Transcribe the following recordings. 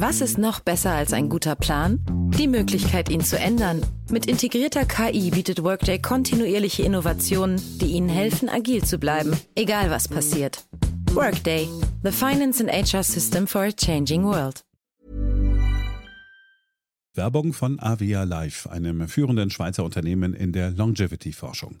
Was ist noch besser als ein guter Plan? Die Möglichkeit, ihn zu ändern. Mit integrierter KI bietet Workday kontinuierliche Innovationen, die Ihnen helfen, agil zu bleiben, egal was passiert. Workday, the finance and HR system for a changing world. Werbung von Avia Life, einem führenden Schweizer Unternehmen in der Longevity-Forschung.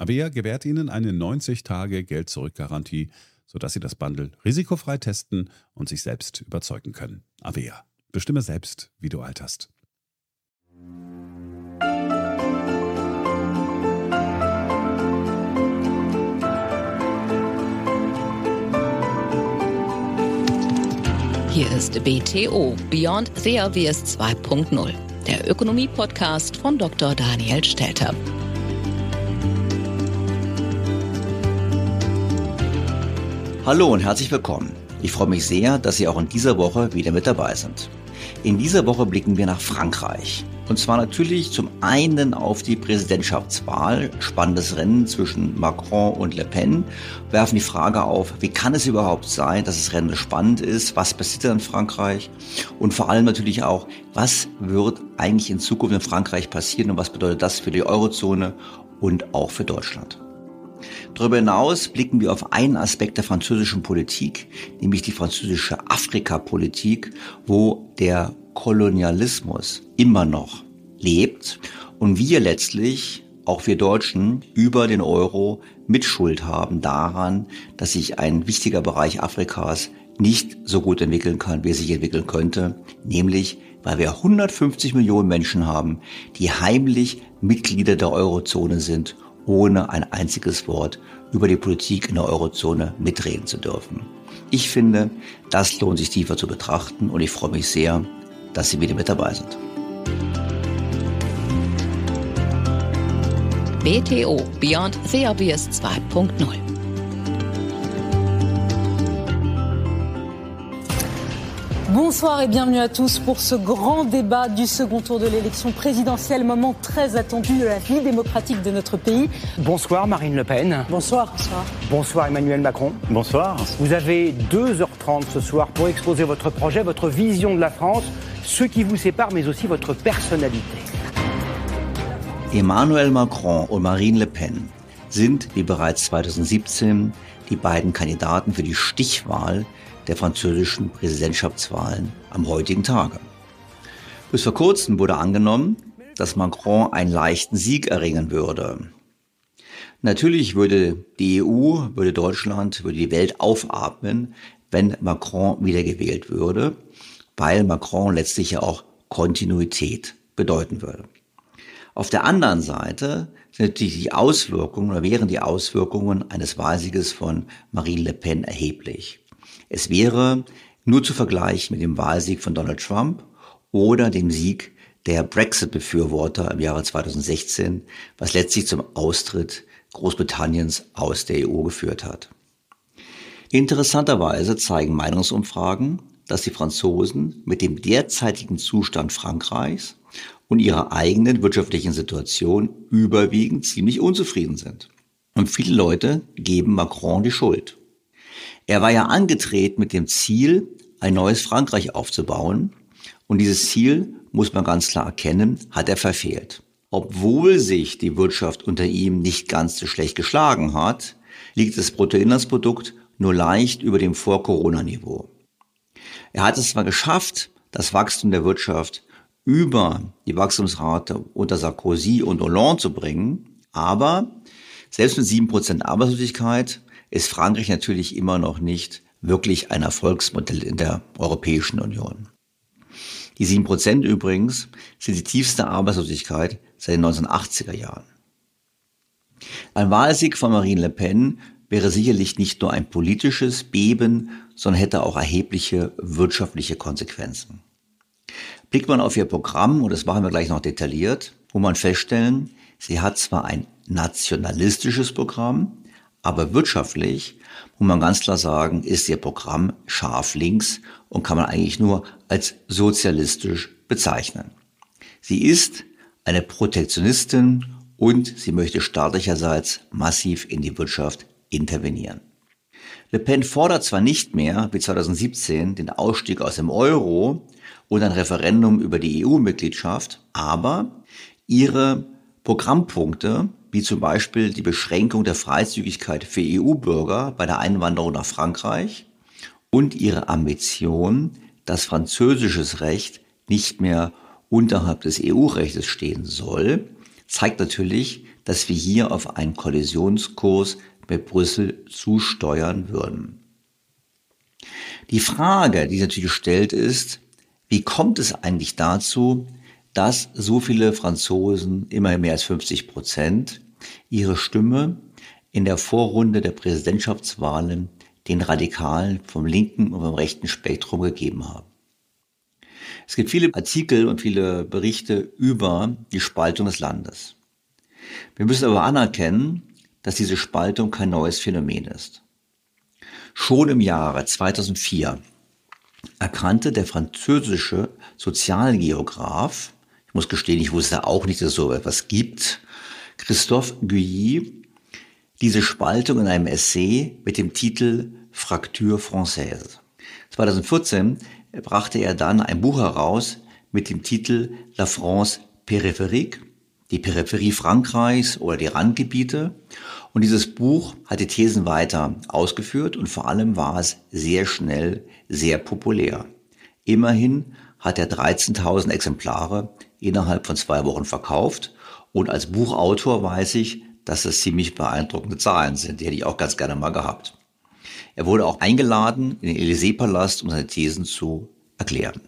Avea gewährt Ihnen eine 90-Tage-Geld-Zurück-Garantie, sodass Sie das Bundle risikofrei testen und sich selbst überzeugen können. Avea. Bestimme selbst, wie du alterst. Hier ist BTO Beyond the Obvious 2.0, der Ökonomie-Podcast von Dr. Daniel Stelter. Hallo und herzlich willkommen. Ich freue mich sehr, dass Sie auch in dieser Woche wieder mit dabei sind. In dieser Woche blicken wir nach Frankreich. Und zwar natürlich zum einen auf die Präsidentschaftswahl, spannendes Rennen zwischen Macron und Le Pen, werfen die Frage auf, wie kann es überhaupt sein, dass das Rennen spannend ist, was passiert in Frankreich und vor allem natürlich auch, was wird eigentlich in Zukunft in Frankreich passieren und was bedeutet das für die Eurozone und auch für Deutschland. Darüber hinaus blicken wir auf einen Aspekt der französischen Politik, nämlich die französische Afrikapolitik, wo der Kolonialismus immer noch lebt und wir letztlich, auch wir Deutschen, über den Euro Mitschuld haben daran, dass sich ein wichtiger Bereich Afrikas nicht so gut entwickeln kann, wie er sich entwickeln könnte, nämlich weil wir 150 Millionen Menschen haben, die heimlich Mitglieder der Eurozone sind ohne ein einziges Wort über die Politik in der Eurozone mitreden zu dürfen. Ich finde, das lohnt sich tiefer zu betrachten und ich freue mich sehr, dass Sie wieder mit dabei sind. BTO Beyond the Obvious 2.0 Bonsoir et bienvenue à tous pour ce grand débat du second tour de l'élection présidentielle, moment très attendu de la vie démocratique de notre pays. Bonsoir Marine Le Pen. Bonsoir. Bonsoir. Bonsoir Emmanuel Macron. Bonsoir. Vous avez 2h30 ce soir pour exposer votre projet, votre vision de la France, ce qui vous sépare, mais aussi votre personnalité. Emmanuel Macron und Marine Le Pen sind, wie bereits 2017, die beiden Kandidaten für die Stichwahl der französischen Präsidentschaftswahlen am heutigen Tage. Bis vor kurzem wurde angenommen, dass Macron einen leichten Sieg erringen würde. Natürlich würde die EU, würde Deutschland, würde die Welt aufatmen, wenn Macron wiedergewählt würde, weil Macron letztlich ja auch Kontinuität bedeuten würde. Auf der anderen Seite sind natürlich die Auswirkungen oder wären die Auswirkungen eines Wahlsieges von Marine Le Pen erheblich. Es wäre nur zu vergleichen mit dem Wahlsieg von Donald Trump oder dem Sieg der Brexit-Befürworter im Jahre 2016, was letztlich zum Austritt Großbritanniens aus der EU geführt hat. Interessanterweise zeigen Meinungsumfragen, dass die Franzosen mit dem derzeitigen Zustand Frankreichs und ihrer eigenen wirtschaftlichen Situation überwiegend ziemlich unzufrieden sind. Und viele Leute geben Macron die Schuld. Er war ja angetreten mit dem Ziel, ein neues Frankreich aufzubauen. Und dieses Ziel, muss man ganz klar erkennen, hat er verfehlt. Obwohl sich die Wirtschaft unter ihm nicht ganz so schlecht geschlagen hat, liegt das Bruttoinlandsprodukt nur leicht über dem Vor-Corona-Niveau. Er hat es zwar geschafft, das Wachstum der Wirtschaft über die Wachstumsrate unter Sarkozy und Hollande zu bringen, aber selbst mit sieben Prozent Arbeitslosigkeit ist Frankreich natürlich immer noch nicht wirklich ein Erfolgsmodell in der Europäischen Union. Die sieben Prozent übrigens sind die tiefste Arbeitslosigkeit seit den 1980er Jahren. Ein Wahlsieg von Marine Le Pen wäre sicherlich nicht nur ein politisches Beben, sondern hätte auch erhebliche wirtschaftliche Konsequenzen. Blickt man auf ihr Programm, und das machen wir gleich noch detailliert, wo man feststellen, sie hat zwar ein nationalistisches Programm, aber wirtschaftlich muss man ganz klar sagen, ist ihr Programm scharf links und kann man eigentlich nur als sozialistisch bezeichnen. Sie ist eine Protektionistin und sie möchte staatlicherseits massiv in die Wirtschaft intervenieren. Le Pen fordert zwar nicht mehr, wie 2017, den Ausstieg aus dem Euro und ein Referendum über die EU-Mitgliedschaft, aber ihre Programmpunkte, wie zum Beispiel die Beschränkung der Freizügigkeit für EU-Bürger bei der Einwanderung nach Frankreich und ihre Ambition, dass französisches Recht nicht mehr unterhalb des EU-Rechtes stehen soll, zeigt natürlich, dass wir hier auf einen Kollisionskurs mit Brüssel zusteuern würden. Die Frage, die natürlich gestellt ist, wie kommt es eigentlich dazu, dass so viele Franzosen, immerhin mehr als 50 Prozent, ihre Stimme in der Vorrunde der Präsidentschaftswahlen den Radikalen vom linken und vom rechten Spektrum gegeben haben. Es gibt viele Artikel und viele Berichte über die Spaltung des Landes. Wir müssen aber anerkennen, dass diese Spaltung kein neues Phänomen ist. Schon im Jahre 2004 erkannte der französische Sozialgeograf, ich muss gestehen, ich wusste auch nicht, dass es so etwas gibt, Christophe Guilly, diese Spaltung in einem Essay mit dem Titel Fracture Française. 2014 brachte er dann ein Buch heraus mit dem Titel La France périphérique, die Peripherie Frankreichs oder die Randgebiete. Und dieses Buch hat die Thesen weiter ausgeführt und vor allem war es sehr schnell sehr populär. Immerhin hat er 13.000 Exemplare innerhalb von zwei Wochen verkauft und als Buchautor weiß ich, dass das ziemlich beeindruckende Zahlen sind. Die hätte ich auch ganz gerne mal gehabt. Er wurde auch eingeladen in den Élysée-Palast, um seine Thesen zu erklären.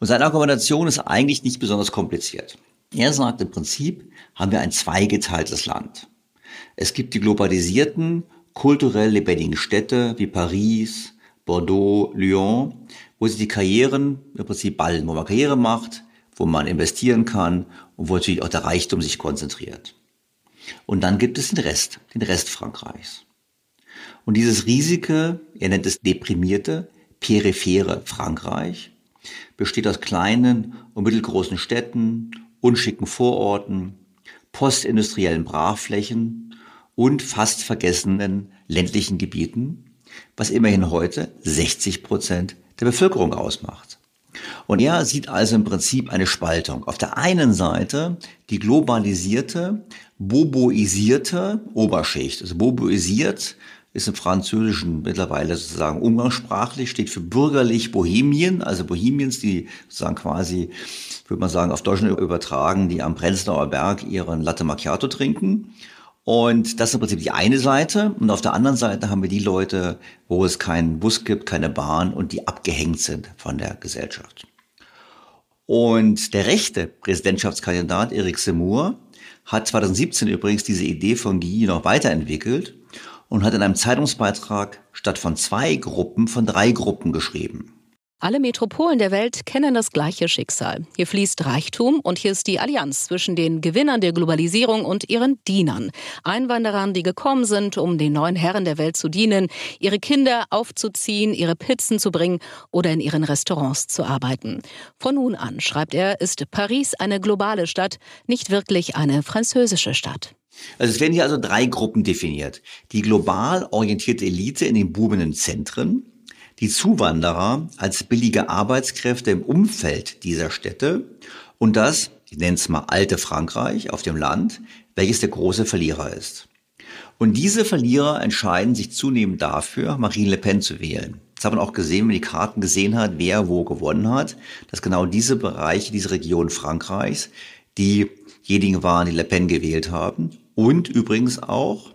Und seine Argumentation ist eigentlich nicht besonders kompliziert. Er sagt, im Prinzip haben wir ein zweigeteiltes Land. Es gibt die globalisierten, kulturell lebendigen Städte wie Paris, Bordeaux, Lyon, wo sich die Karrieren im Prinzip ballen, wo man Karriere macht, wo man investieren kann und wo natürlich auch der Reichtum sich konzentriert. Und dann gibt es den Rest, den Rest Frankreichs. Und dieses riesige, er nennt es deprimierte, periphere Frankreich, besteht aus kleinen und mittelgroßen Städten unschicken Vororten, postindustriellen Brachflächen und fast vergessenen ländlichen Gebieten, was immerhin heute 60 Prozent der Bevölkerung ausmacht. Und er sieht also im Prinzip eine Spaltung. Auf der einen Seite die globalisierte, boboisierte Oberschicht. Also boboisiert ist im Französischen mittlerweile sozusagen umgangssprachlich, steht für bürgerlich Bohemien, also Bohemians, die sozusagen quasi, würde man sagen, auf Deutschland übertragen, die am Prenzlauer Berg ihren Latte Macchiato trinken. Und das ist im Prinzip die eine Seite. Und auf der anderen Seite haben wir die Leute, wo es keinen Bus gibt, keine Bahn und die abgehängt sind von der Gesellschaft. Und der rechte Präsidentschaftskandidat Eric Seymour hat 2017 übrigens diese Idee von Guy noch weiterentwickelt und hat in einem Zeitungsbeitrag statt von zwei Gruppen von drei Gruppen geschrieben. Alle Metropolen der Welt kennen das gleiche Schicksal. Hier fließt Reichtum und hier ist die Allianz zwischen den Gewinnern der Globalisierung und ihren Dienern. Einwanderern, die gekommen sind, um den neuen Herren der Welt zu dienen, ihre Kinder aufzuziehen, ihre Pizzen zu bringen oder in ihren Restaurants zu arbeiten. Von nun an, schreibt er, ist Paris eine globale Stadt, nicht wirklich eine französische Stadt. Also es werden hier also drei Gruppen definiert. Die global orientierte Elite in den boomenden Zentren, die Zuwanderer als billige Arbeitskräfte im Umfeld dieser Städte und das, ich nenne es mal alte Frankreich auf dem Land, welches der große Verlierer ist. Und diese Verlierer entscheiden sich zunehmend dafür, Marine Le Pen zu wählen. Das hat man auch gesehen, wenn man die Karten gesehen hat, wer wo gewonnen hat, dass genau diese Bereiche, diese Region Frankreichs, diejenigen waren, die Le Pen gewählt haben und übrigens auch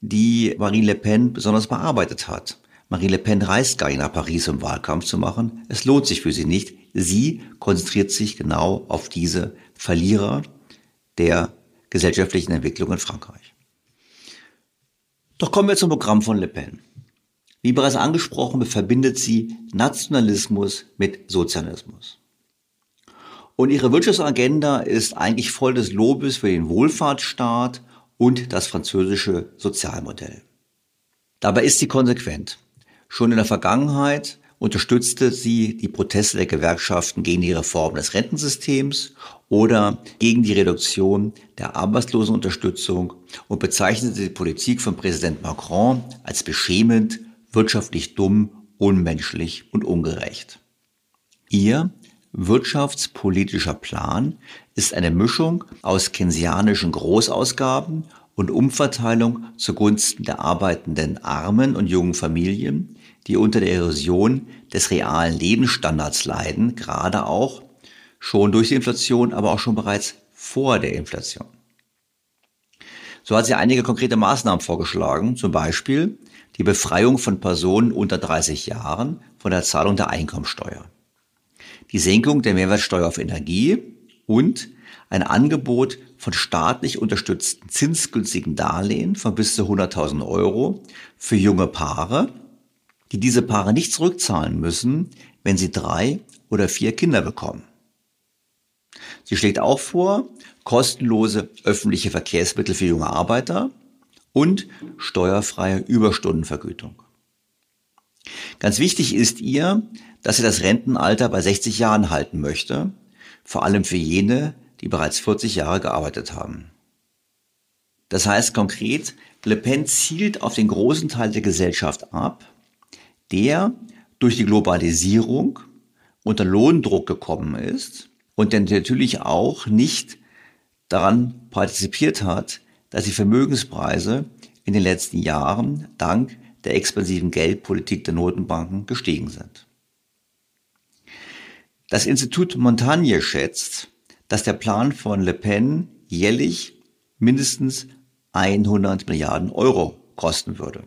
die Marine Le Pen besonders bearbeitet hat. Marine Le Pen reist gar nicht nach Paris, um Wahlkampf zu machen. Es lohnt sich für sie nicht. Sie konzentriert sich genau auf diese Verlierer der gesellschaftlichen Entwicklung in Frankreich. Doch kommen wir zum Programm von Le Pen. Wie bereits angesprochen, verbindet sie Nationalismus mit Sozialismus. Und ihre Wirtschaftsagenda ist eigentlich voll des Lobes für den Wohlfahrtsstaat und das französische Sozialmodell. Dabei ist sie konsequent. Schon in der Vergangenheit unterstützte sie die Proteste der Gewerkschaften gegen die Reform des Rentensystems oder gegen die Reduktion der Arbeitslosenunterstützung und bezeichnete die Politik von Präsident Macron als beschämend, wirtschaftlich dumm, unmenschlich und ungerecht. Ihr wirtschaftspolitischer Plan ist eine Mischung aus keynesianischen Großausgaben und Umverteilung zugunsten der arbeitenden armen und jungen Familien, die unter der Erosion des realen Lebensstandards leiden, gerade auch schon durch die Inflation, aber auch schon bereits vor der Inflation. So hat sie einige konkrete Maßnahmen vorgeschlagen, zum Beispiel die Befreiung von Personen unter 30 Jahren von der Zahlung der Einkommensteuer, die Senkung der Mehrwertsteuer auf Energie und ein Angebot von staatlich unterstützten zinsgünstigen Darlehen von bis zu 100.000 Euro für junge Paare, die diese Paare nicht zurückzahlen müssen, wenn sie drei oder vier Kinder bekommen. Sie schlägt auch vor, kostenlose öffentliche Verkehrsmittel für junge Arbeiter und steuerfreie Überstundenvergütung. Ganz wichtig ist ihr, dass sie das Rentenalter bei 60 Jahren halten möchte, vor allem für jene, die bereits 40 Jahre gearbeitet haben. Das heißt konkret, Le Pen zielt auf den großen Teil der Gesellschaft ab, der durch die Globalisierung unter Lohndruck gekommen ist und der natürlich auch nicht daran partizipiert hat, dass die Vermögenspreise in den letzten Jahren dank der expansiven Geldpolitik der Notenbanken gestiegen sind. Das Institut Montagne schätzt, dass der Plan von Le Pen jährlich mindestens 100 Milliarden Euro kosten würde.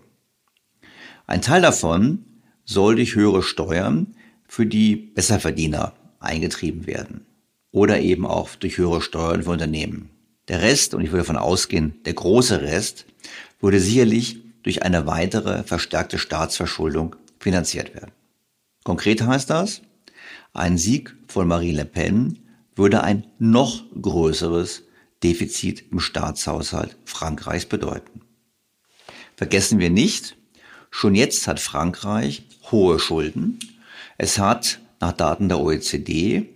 Ein Teil davon soll durch höhere Steuern für die Besserverdiener eingetrieben werden oder eben auch durch höhere Steuern für Unternehmen. Der Rest, und ich würde davon ausgehen, der große Rest, würde sicherlich durch eine weitere verstärkte Staatsverschuldung finanziert werden. Konkret heißt das, ein Sieg von Marine Le Pen würde ein noch größeres Defizit im Staatshaushalt Frankreichs bedeuten. Vergessen wir nicht, schon jetzt hat Frankreich hohe Schulden. Es hat nach Daten der OECD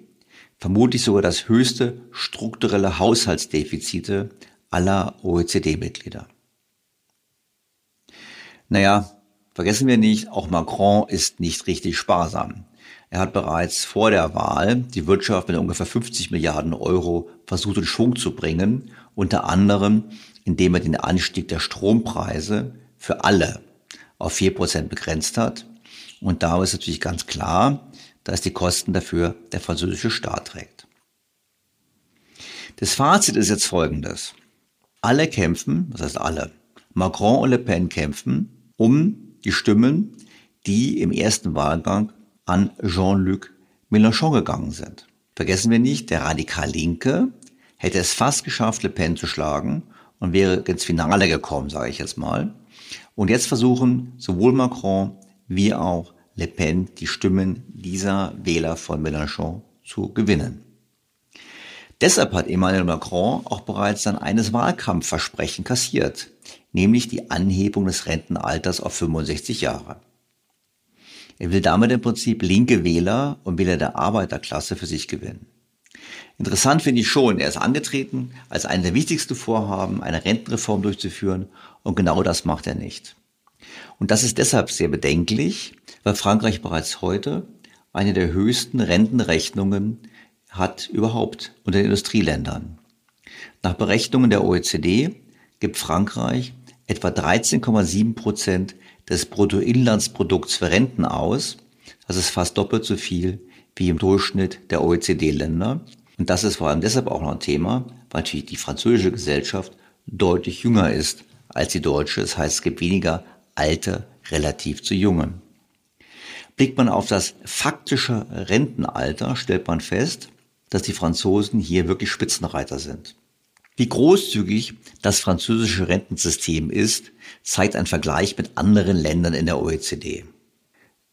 vermutlich sogar das höchste strukturelle Haushaltsdefizite aller OECD-Mitglieder. Naja, vergessen wir nicht, auch Macron ist nicht richtig sparsam. Er hat bereits vor der Wahl die Wirtschaft mit ungefähr 50 Milliarden Euro versucht in Schwung zu bringen, unter anderem indem er den Anstieg der Strompreise für alle auf vier Prozent begrenzt hat. Und da ist natürlich ganz klar, dass die Kosten dafür der französische Staat trägt. Das Fazit ist jetzt folgendes. Alle kämpfen, das heißt alle, Macron und Le Pen kämpfen um die Stimmen, die im ersten Wahlgang an Jean-Luc Mélenchon gegangen sind. Vergessen wir nicht, der radikal Linke hätte es fast geschafft, Le Pen zu schlagen und wäre ins Finale gekommen, sage ich jetzt mal. Und jetzt versuchen sowohl Macron wie auch Le Pen die Stimmen dieser Wähler von Mélenchon zu gewinnen. Deshalb hat Emmanuel Macron auch bereits sein eines Wahlkampfversprechen kassiert, nämlich die Anhebung des Rentenalters auf 65 Jahre. Er will damit im Prinzip linke Wähler und Wähler der Arbeiterklasse für sich gewinnen. Interessant finde ich schon, er ist angetreten, als eine der wichtigsten Vorhaben, eine Rentenreform durchzuführen und genau das macht er nicht. Und das ist deshalb sehr bedenklich, weil Frankreich bereits heute eine der höchsten Rentenrechnungen hat überhaupt unter den Industrieländern. Nach Berechnungen der OECD gibt Frankreich etwa 13,7 Prozent des Bruttoinlandsprodukts für Renten aus. Das ist fast doppelt so viel wie im Durchschnitt der OECD-Länder. Und das ist vor allem deshalb auch noch ein Thema, weil natürlich die französische Gesellschaft deutlich jünger ist als die deutsche. Das heißt, es gibt weniger alte relativ zu jungen. Blickt man auf das faktische Rentenalter, stellt man fest, dass die Franzosen hier wirklich Spitzenreiter sind. Wie großzügig das französische Rentensystem ist, zeigt ein Vergleich mit anderen Ländern in der OECD.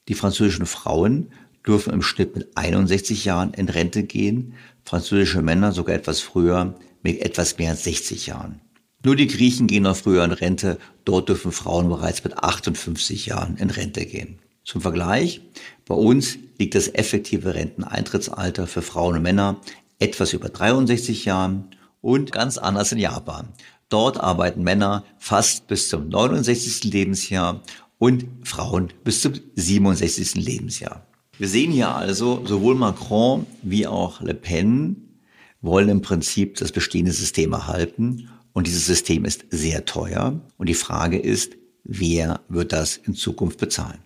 Die französischen Frauen dürfen im Schnitt mit 61 Jahren in Rente gehen, französische Männer sogar etwas früher mit etwas mehr als 60 Jahren. Nur die Griechen gehen noch früher in Rente, dort dürfen Frauen bereits mit 58 Jahren in Rente gehen. Zum Vergleich, bei uns liegt das effektive Renteneintrittsalter für Frauen und Männer etwas über 63 Jahren und ganz anders in Japan. Dort arbeiten Männer fast bis zum 69. Lebensjahr und Frauen bis zum 67. Lebensjahr. Wir sehen hier also, sowohl Macron wie auch Le Pen wollen im Prinzip das bestehende System erhalten und dieses System ist sehr teuer und die Frage ist, wer wird das in Zukunft bezahlen?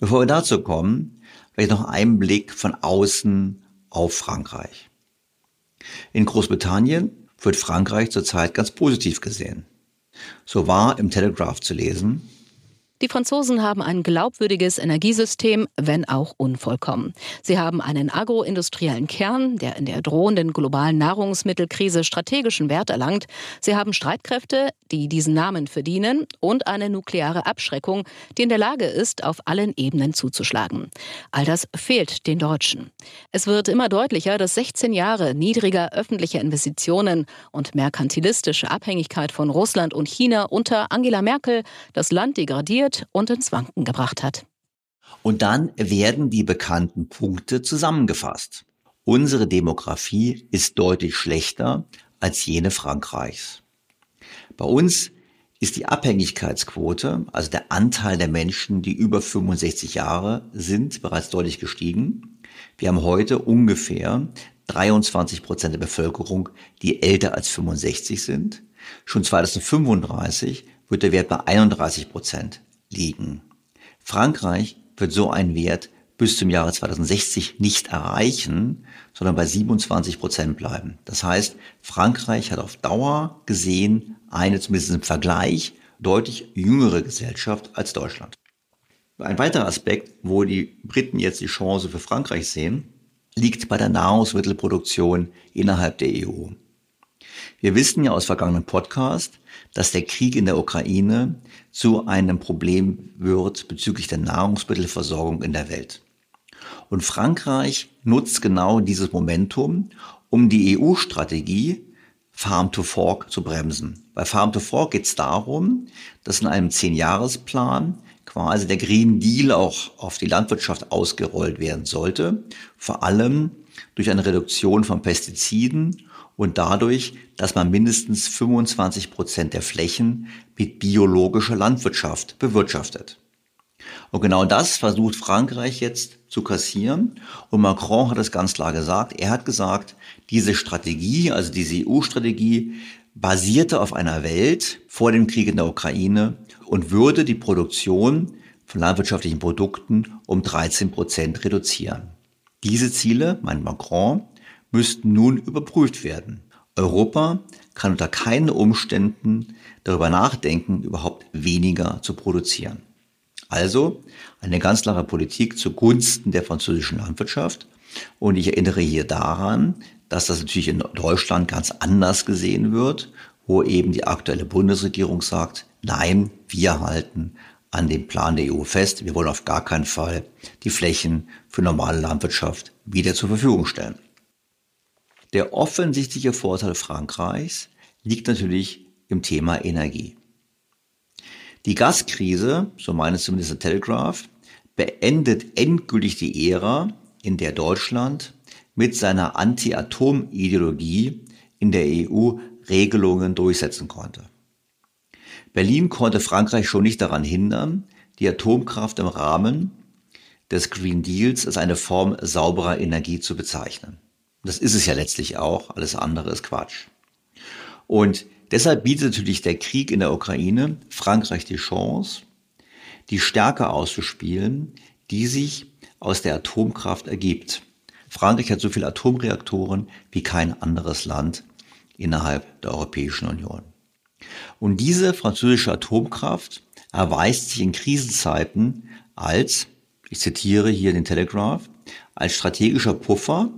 Bevor wir dazu kommen, vielleicht noch einen Blick von außen auf Frankreich. In Großbritannien wird Frankreich zurzeit ganz positiv gesehen. So war im Telegraph zu lesen, die Franzosen haben ein glaubwürdiges Energiesystem, wenn auch unvollkommen. Sie haben einen agroindustriellen Kern, der in der drohenden globalen Nahrungsmittelkrise strategischen Wert erlangt. Sie haben Streitkräfte, die diesen Namen verdienen, und eine nukleare Abschreckung, die in der Lage ist, auf allen Ebenen zuzuschlagen. All das fehlt den Deutschen. Es wird immer deutlicher, dass 16 Jahre niedriger öffentlicher Investitionen und merkantilistische Abhängigkeit von Russland und China unter Angela Merkel das Land degradiert irritiert und ins Wanken gebracht hat. Und dann werden die bekannten Punkte zusammengefasst. Unsere Demografie ist deutlich schlechter als jene Frankreichs. Bei uns ist die Abhängigkeitsquote, also der Anteil der Menschen, die über 65 Jahre sind, bereits deutlich gestiegen. Wir haben heute ungefähr 23 Prozent der Bevölkerung, die älter als 65 sind. Schon 2035 wird der Wert bei 31 Prozent liegen. Frankreich wird so einen Wert bis zum Jahre 2060 nicht erreichen, sondern bei 27 Prozent bleiben. Das heißt, Frankreich hat auf Dauer gesehen eine zumindest im Vergleich deutlich jüngere Gesellschaft als Deutschland. Ein weiterer Aspekt, wo die Briten jetzt die Chance für Frankreich sehen, liegt bei der Nahrungsmittelproduktion innerhalb der EU. Wir wissen ja aus vergangenen Podcasts, dass der Krieg in der Ukraine zu einem Problem wird bezüglich der Nahrungsmittelversorgung in der Welt. Und Frankreich nutzt genau dieses Momentum, um die EU-Strategie Farm to Fork zu bremsen. Bei Farm to Fork geht es darum, dass in einem Zehn-Jahres-Plan quasi der Green Deal auch auf die Landwirtschaft ausgerollt werden sollte, vor allem durch eine Reduktion von Pestiziden und dadurch, dass man mindestens 25 Prozent der Flächen mit biologischer Landwirtschaft bewirtschaftet. Und genau das versucht Frankreich jetzt zu kassieren. Und Macron hat es ganz klar gesagt. Er hat gesagt, diese Strategie, also diese EU-Strategie, basierte auf einer Welt vor dem Krieg in der Ukraine und würde die Produktion von landwirtschaftlichen Produkten um 13 Prozent reduzieren. Diese Ziele, meint Macron, müssten nun überprüft werden. Europa kann unter keinen Umständen darüber nachdenken, überhaupt weniger zu produzieren. Also eine ganz klare Politik zugunsten der französischen Landwirtschaft. Und ich erinnere hier daran, dass das natürlich in Deutschland ganz anders gesehen wird, wo eben die aktuelle Bundesregierung sagt, nein, wir halten an dem Plan der EU fest, wir wollen auf gar keinen Fall die Flächen für normale Landwirtschaft wieder zur Verfügung stellen. Der offensichtliche Vorteil Frankreichs liegt natürlich im Thema Energie. Die Gaskrise, so meint es zumindest der Telegraph, beendet endgültig die Ära, in der Deutschland mit seiner Anti-Atom-Ideologie in der EU Regelungen durchsetzen konnte. Berlin konnte Frankreich schon nicht daran hindern, die Atomkraft im Rahmen des Green Deals als eine Form sauberer Energie zu bezeichnen. Das ist es ja letztlich auch, alles andere ist Quatsch. Und deshalb bietet natürlich der Krieg in der Ukraine Frankreich die Chance, die Stärke auszuspielen, die sich aus der Atomkraft ergibt. Frankreich hat so viele Atomreaktoren wie kein anderes Land innerhalb der Europäischen Union. Und diese französische Atomkraft erweist sich in Krisenzeiten als, ich zitiere hier den Telegraph, als strategischer Puffer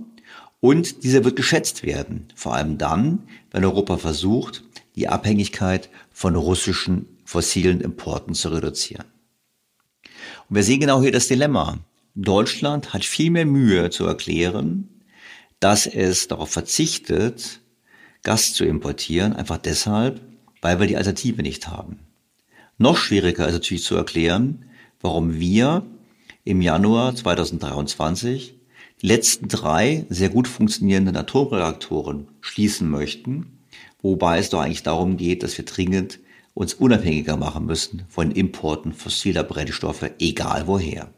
und dieser wird geschätzt werden, vor allem dann, wenn Europa versucht, die Abhängigkeit von russischen fossilen Importen zu reduzieren. Und wir sehen genau hier das Dilemma. Deutschland hat viel mehr Mühe zu erklären, dass es darauf verzichtet, Gas zu importieren, einfach deshalb, weil wir die Alternative nicht haben. Noch schwieriger ist natürlich zu erklären, warum wir im Januar 2023 die letzten drei sehr gut funktionierenden Atomreaktoren schließen möchten, wobei es doch eigentlich darum geht, dass wir dringend uns unabhängiger machen müssen von Importen fossiler Brennstoffe, egal woher.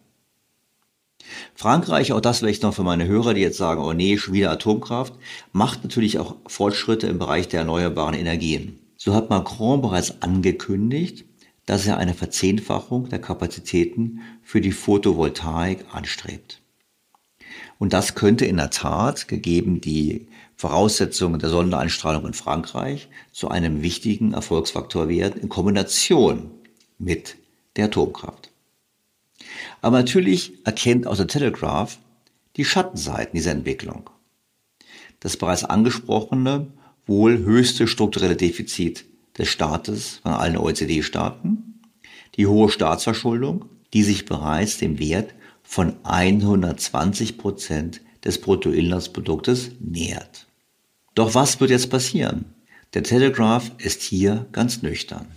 Frankreich, auch das vielleicht noch für meine Hörer, die jetzt sagen, oh nee, schon wieder Atomkraft, macht natürlich auch Fortschritte im Bereich der erneuerbaren Energien. So hat Macron bereits angekündigt, dass er eine Verzehnfachung der Kapazitäten für die Photovoltaik anstrebt. Und das könnte in der Tat, gegeben die Voraussetzungen der Sondereinstrahlung in Frankreich, zu einem wichtigen Erfolgsfaktor werden in Kombination mit der Atomkraft. Aber natürlich erkennt auch der Telegraph die Schattenseiten dieser Entwicklung. Das bereits angesprochene, wohl höchste strukturelle Defizit des Staates von allen OECD-Staaten, die hohe Staatsverschuldung, die sich bereits dem Wert von 120 Prozent des Bruttoinlandsproduktes nähert. Doch was wird jetzt passieren? Der Telegraph ist hier ganz nüchtern.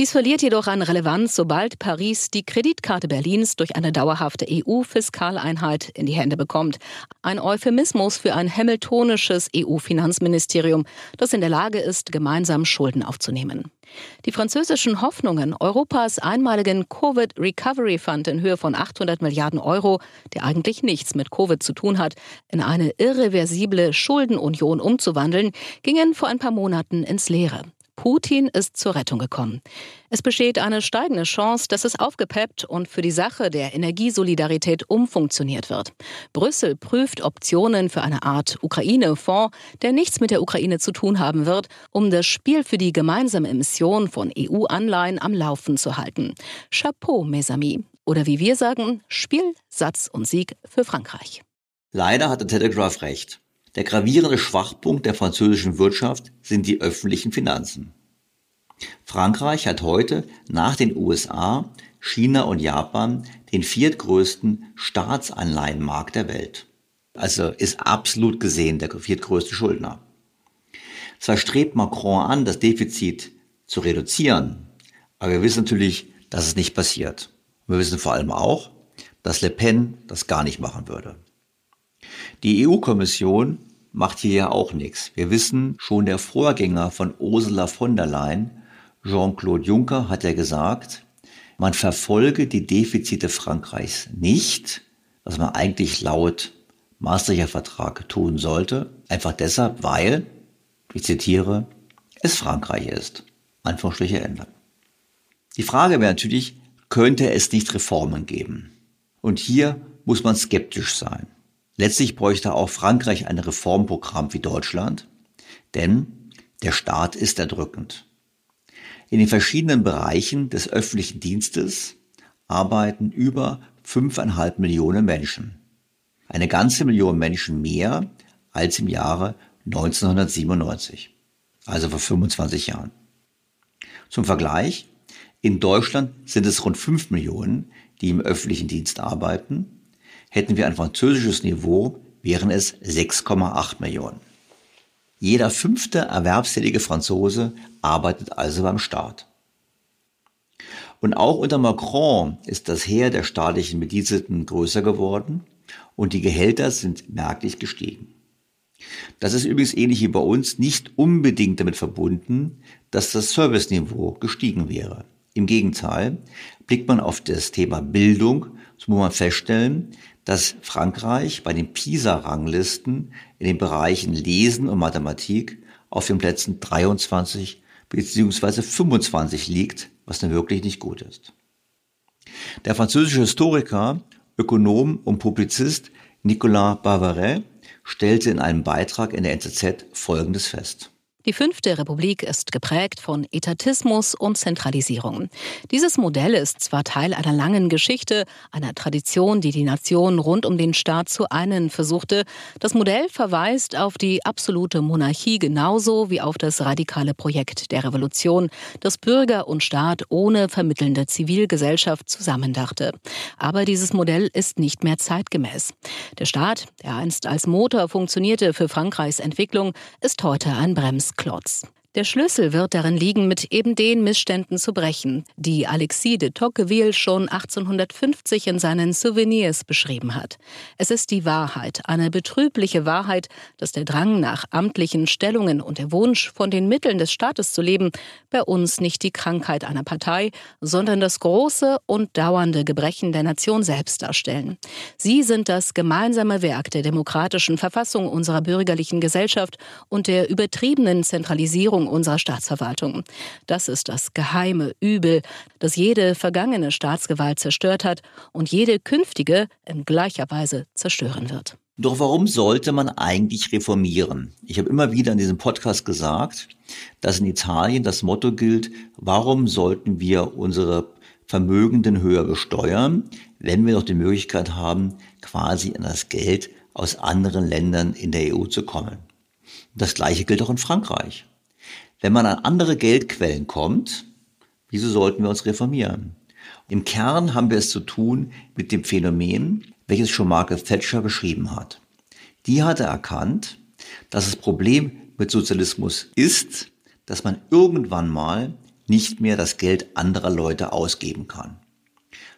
Dies verliert jedoch an Relevanz, sobald Paris die Kreditkarte Berlins durch eine dauerhafte EU-Fiskaleinheit in die Hände bekommt. Ein Euphemismus für ein hamiltonisches EU-Finanzministerium, das in der Lage ist, gemeinsam Schulden aufzunehmen. Die französischen Hoffnungen, Europas einmaligen Covid Recovery Fund in Höhe von 800 Milliarden Euro, der eigentlich nichts mit Covid zu tun hat, in eine irreversible Schuldenunion umzuwandeln, gingen vor ein paar Monaten ins Leere. Putin ist zur Rettung gekommen. Es besteht eine steigende Chance, dass es aufgepeppt und für die Sache der Energiesolidarität umfunktioniert wird. Brüssel prüft Optionen für eine Art Ukraine-Fonds, der nichts mit der Ukraine zu tun haben wird, um das Spiel für die gemeinsame Emission von EU-Anleihen am Laufen zu halten. Chapeau, mes amis. Oder wie wir sagen, Spiel, Satz und Sieg für Frankreich. Leider hat der Telegraph recht. Der gravierende Schwachpunkt der französischen Wirtschaft sind die öffentlichen Finanzen. Frankreich hat heute nach den USA, China und Japan den viertgrößten Staatsanleihenmarkt der Welt. Also ist absolut gesehen der viertgrößte Schuldner. Zwar strebt Macron an, das Defizit zu reduzieren, aber wir wissen natürlich, dass es nicht passiert. Wir wissen vor allem auch, dass Le Pen das gar nicht machen würde. Die EU-Kommission macht hier ja auch nichts. Wir wissen, schon der Vorgänger von Ursula von der Leyen, Jean-Claude Juncker, hat ja gesagt, man verfolge die Defizite Frankreichs nicht, was man eigentlich laut Maastrichter Vertrag tun sollte. Einfach deshalb, weil, ich zitiere, es Frankreich ist. Anführungsstriche Ende. Die Frage wäre natürlich, könnte es nicht Reformen geben? Und hier muss man skeptisch sein. Letztlich bräuchte auch Frankreich ein Reformprogramm wie Deutschland, denn Der Staat ist erdrückend. In den verschiedenen Bereichen des öffentlichen Dienstes arbeiten über fünfeinhalb Millionen Menschen. Eine ganze Million Menschen mehr als im Jahre 1997, also vor 25 Jahren. Zum Vergleich, in Deutschland sind es rund 5 Millionen, die im öffentlichen Dienst arbeiten. Hätten wir ein französisches Niveau, wären es 6,8 Millionen. Jeder fünfte erwerbstätige Franzose arbeitet also beim Staat. Und auch unter Macron ist das Heer der staatlichen Bediensteten größer geworden und die Gehälter sind merklich gestiegen. Das ist übrigens ähnlich wie bei uns nicht unbedingt damit verbunden, dass das Serviceniveau gestiegen wäre. Im Gegenteil, blickt man auf das Thema Bildung, so muss man feststellen, dass Frankreich bei den PISA-Ranglisten in den Bereichen Lesen und Mathematik auf den Plätzen 23 bzw. 25 liegt, was dann wirklich nicht gut ist. Der französische Historiker, Ökonom und Publizist Nicolas Bavaret stellte in einem Beitrag in der NZZ Folgendes fest. Die fünfte Republik ist geprägt von Etatismus und Zentralisierung. Dieses Modell ist zwar Teil einer langen Geschichte, einer Tradition, die die Nation rund um den Staat zu einen versuchte. Das Modell verweist auf die absolute Monarchie genauso wie auf das radikale Projekt der Revolution, das Bürger und Staat ohne vermittelnde Zivilgesellschaft zusammendachte. Aber dieses Modell ist nicht mehr zeitgemäß. Der Staat, der einst als Motor funktionierte für Frankreichs Entwicklung, ist heute ein Brems Holzklotz. Der Schlüssel wird darin liegen, mit eben den Missständen zu brechen, die Alexis de Tocqueville schon 1850 in seinen Souvenirs beschrieben hat. Es ist die Wahrheit, eine betrübliche Wahrheit, dass der Drang nach amtlichen Stellungen und der Wunsch, von den Mitteln des Staates zu leben, bei uns nicht die Krankheit einer Partei, sondern das große und dauernde Gebrechen der Nation selbst darstellen. Sie sind das gemeinsame Werk der demokratischen Verfassung unserer bürgerlichen Gesellschaft und der übertriebenen Zentralisierung Überwachung unserer Staatsverwaltung. Das ist das geheime Übel, das jede vergangene Staatsgewalt zerstört hat und jede künftige in gleicher Weise zerstören wird. Doch warum sollte man eigentlich reformieren? Ich habe immer wieder in diesem Podcast gesagt, dass in Italien das Motto gilt, warum sollten wir unsere Vermögenden höher besteuern, wenn wir doch die Möglichkeit haben, quasi an das Geld aus anderen Ländern in der EU zu kommen. Das gleiche gilt auch in Frankreich. Wenn man an andere Geldquellen kommt, wieso sollten wir uns reformieren? Im Kern haben wir es zu tun mit dem Phänomen, welches schon Margaret Thatcher beschrieben hat. Die hatte erkannt, dass das Problem mit Sozialismus ist, dass man irgendwann mal nicht mehr das Geld anderer Leute ausgeben kann.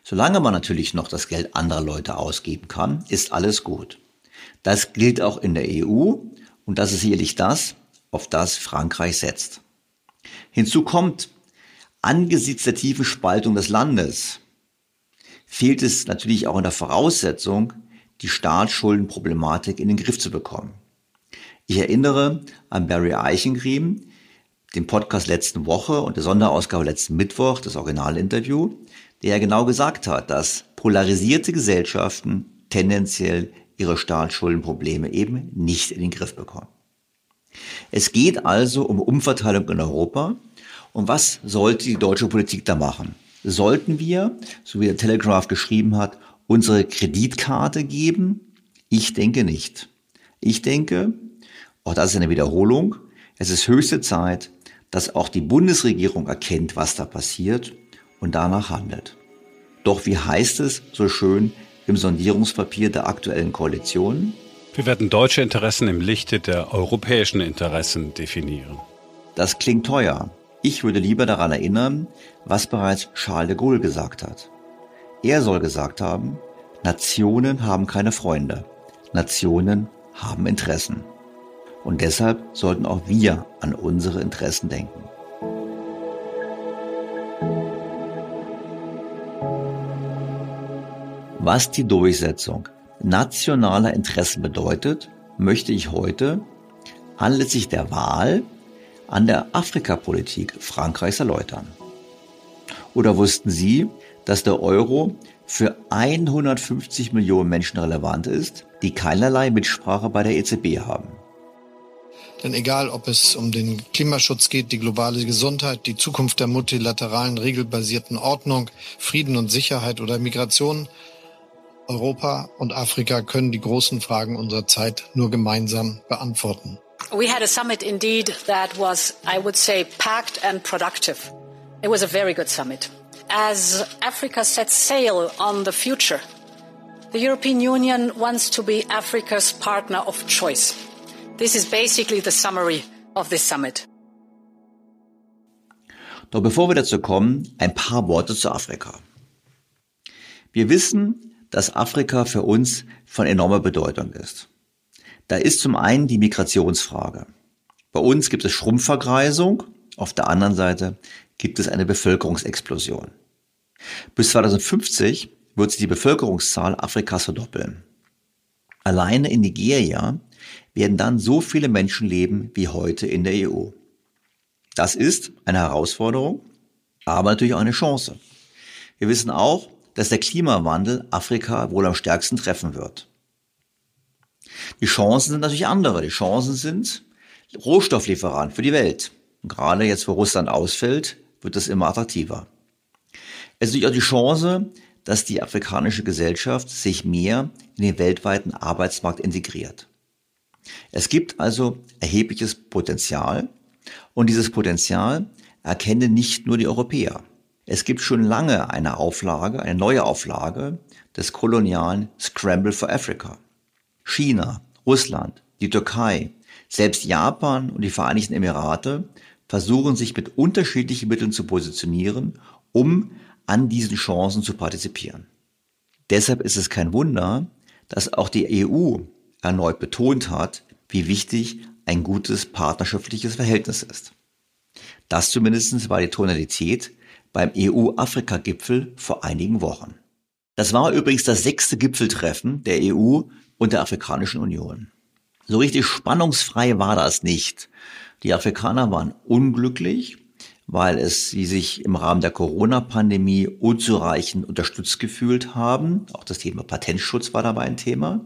Solange man natürlich noch das Geld anderer Leute ausgeben kann, ist alles gut. Das gilt auch in der EU und das ist sicherlich das, auf das Frankreich setzt. Hinzu kommt, angesichts der tiefen Spaltung des Landes fehlt es natürlich auch in der Voraussetzung, die Staatsschuldenproblematik in den Griff zu bekommen. Ich erinnere an Barry Eichengriem, den Podcast letzten Woche und der Sonderausgabe letzten Mittwoch, das Originalinterview, der ja genau gesagt hat, dass polarisierte Gesellschaften tendenziell ihre Staatsschuldenprobleme eben nicht in den Griff bekommen. Es geht also um Umverteilung in Europa. Und was sollte die deutsche Politik da machen? Sollten wir, so wie der Telegraph geschrieben hat, unsere Kreditkarte geben? Ich denke nicht. Ich denke, auch das ist eine Wiederholung, es ist höchste Zeit, dass auch die Bundesregierung erkennt, was da passiert und danach handelt. Doch wie heißt es so schön im Sondierungspapier der aktuellen Koalition? Wir werden deutsche Interessen im Lichte der europäischen Interessen definieren. Das klingt teuer. Ich würde lieber daran erinnern, was bereits Charles de Gaulle gesagt hat. Er soll gesagt haben, Nationen haben keine Freunde. Nationen haben Interessen. Und deshalb sollten auch wir an unsere Interessen denken. Was die Durchsetzung nationaler Interessen bedeutet, möchte ich heute anlässlich der Wahl an der Afrikapolitik Frankreichs erläutern. Oder wussten Sie, dass der Euro für 150 Millionen Menschen relevant ist, die keinerlei Mitsprache bei der EZB haben? Denn egal, ob es um den Klimaschutz geht, die globale Gesundheit, die Zukunft der multilateralen, regelbasierten Ordnung, Frieden und Sicherheit oder Migration, Europa und Afrika können die großen Fragen unserer Zeit nur gemeinsam beantworten. We had a summit indeed that was, I would say, packed and productive. It was a very good summit. As Africa sets sail on the future, the European Union wants to be Africa's partner of choice. This is basically the summary of this summit. Doch bevor wir dazu kommen, ein paar Worte zu Afrika. Wir wissen, dass Afrika für uns von enormer Bedeutung ist. Da ist zum einen die Migrationsfrage. Bei uns gibt es Schrumpfvergreisung, auf der anderen Seite gibt es eine Bevölkerungsexplosion. Bis 2050 wird sich die Bevölkerungszahl Afrikas verdoppeln. Alleine in Nigeria werden dann so viele Menschen leben wie heute in der EU. Das ist eine Herausforderung, aber natürlich auch eine Chance. Wir wissen auch, dass der Klimawandel Afrika wohl am stärksten treffen wird. Die Chancen sind natürlich andere. Die Chancen sind Rohstofflieferant für die Welt. Und gerade jetzt, wo Russland ausfällt, wird es immer attraktiver. Es ist natürlich auch die Chance, dass die afrikanische Gesellschaft sich mehr in den weltweiten Arbeitsmarkt integriert. Es gibt also erhebliches Potenzial und dieses Potenzial erkennen nicht nur die Europäer. Es gibt schon lange eine Auflage, eine neue Auflage des kolonialen Scramble for Africa. China, Russland, die Türkei, selbst Japan und die Vereinigten Emirate versuchen sich mit unterschiedlichen Mitteln zu positionieren, um an diesen Chancen zu partizipieren. Deshalb ist es kein Wunder, dass auch die EU erneut betont hat, wie wichtig ein gutes partnerschaftliches Verhältnis ist. Das zumindest war die Tonalität beim EU-Afrika-Gipfel vor einigen Wochen. Das war übrigens das sechste Gipfeltreffen der EU und der Afrikanischen Union. So richtig spannungsfrei war das nicht. Die Afrikaner waren unglücklich, weil es sie sich im Rahmen der Corona-Pandemie unzureichend unterstützt gefühlt haben. Auch das Thema Patentschutz war dabei ein Thema.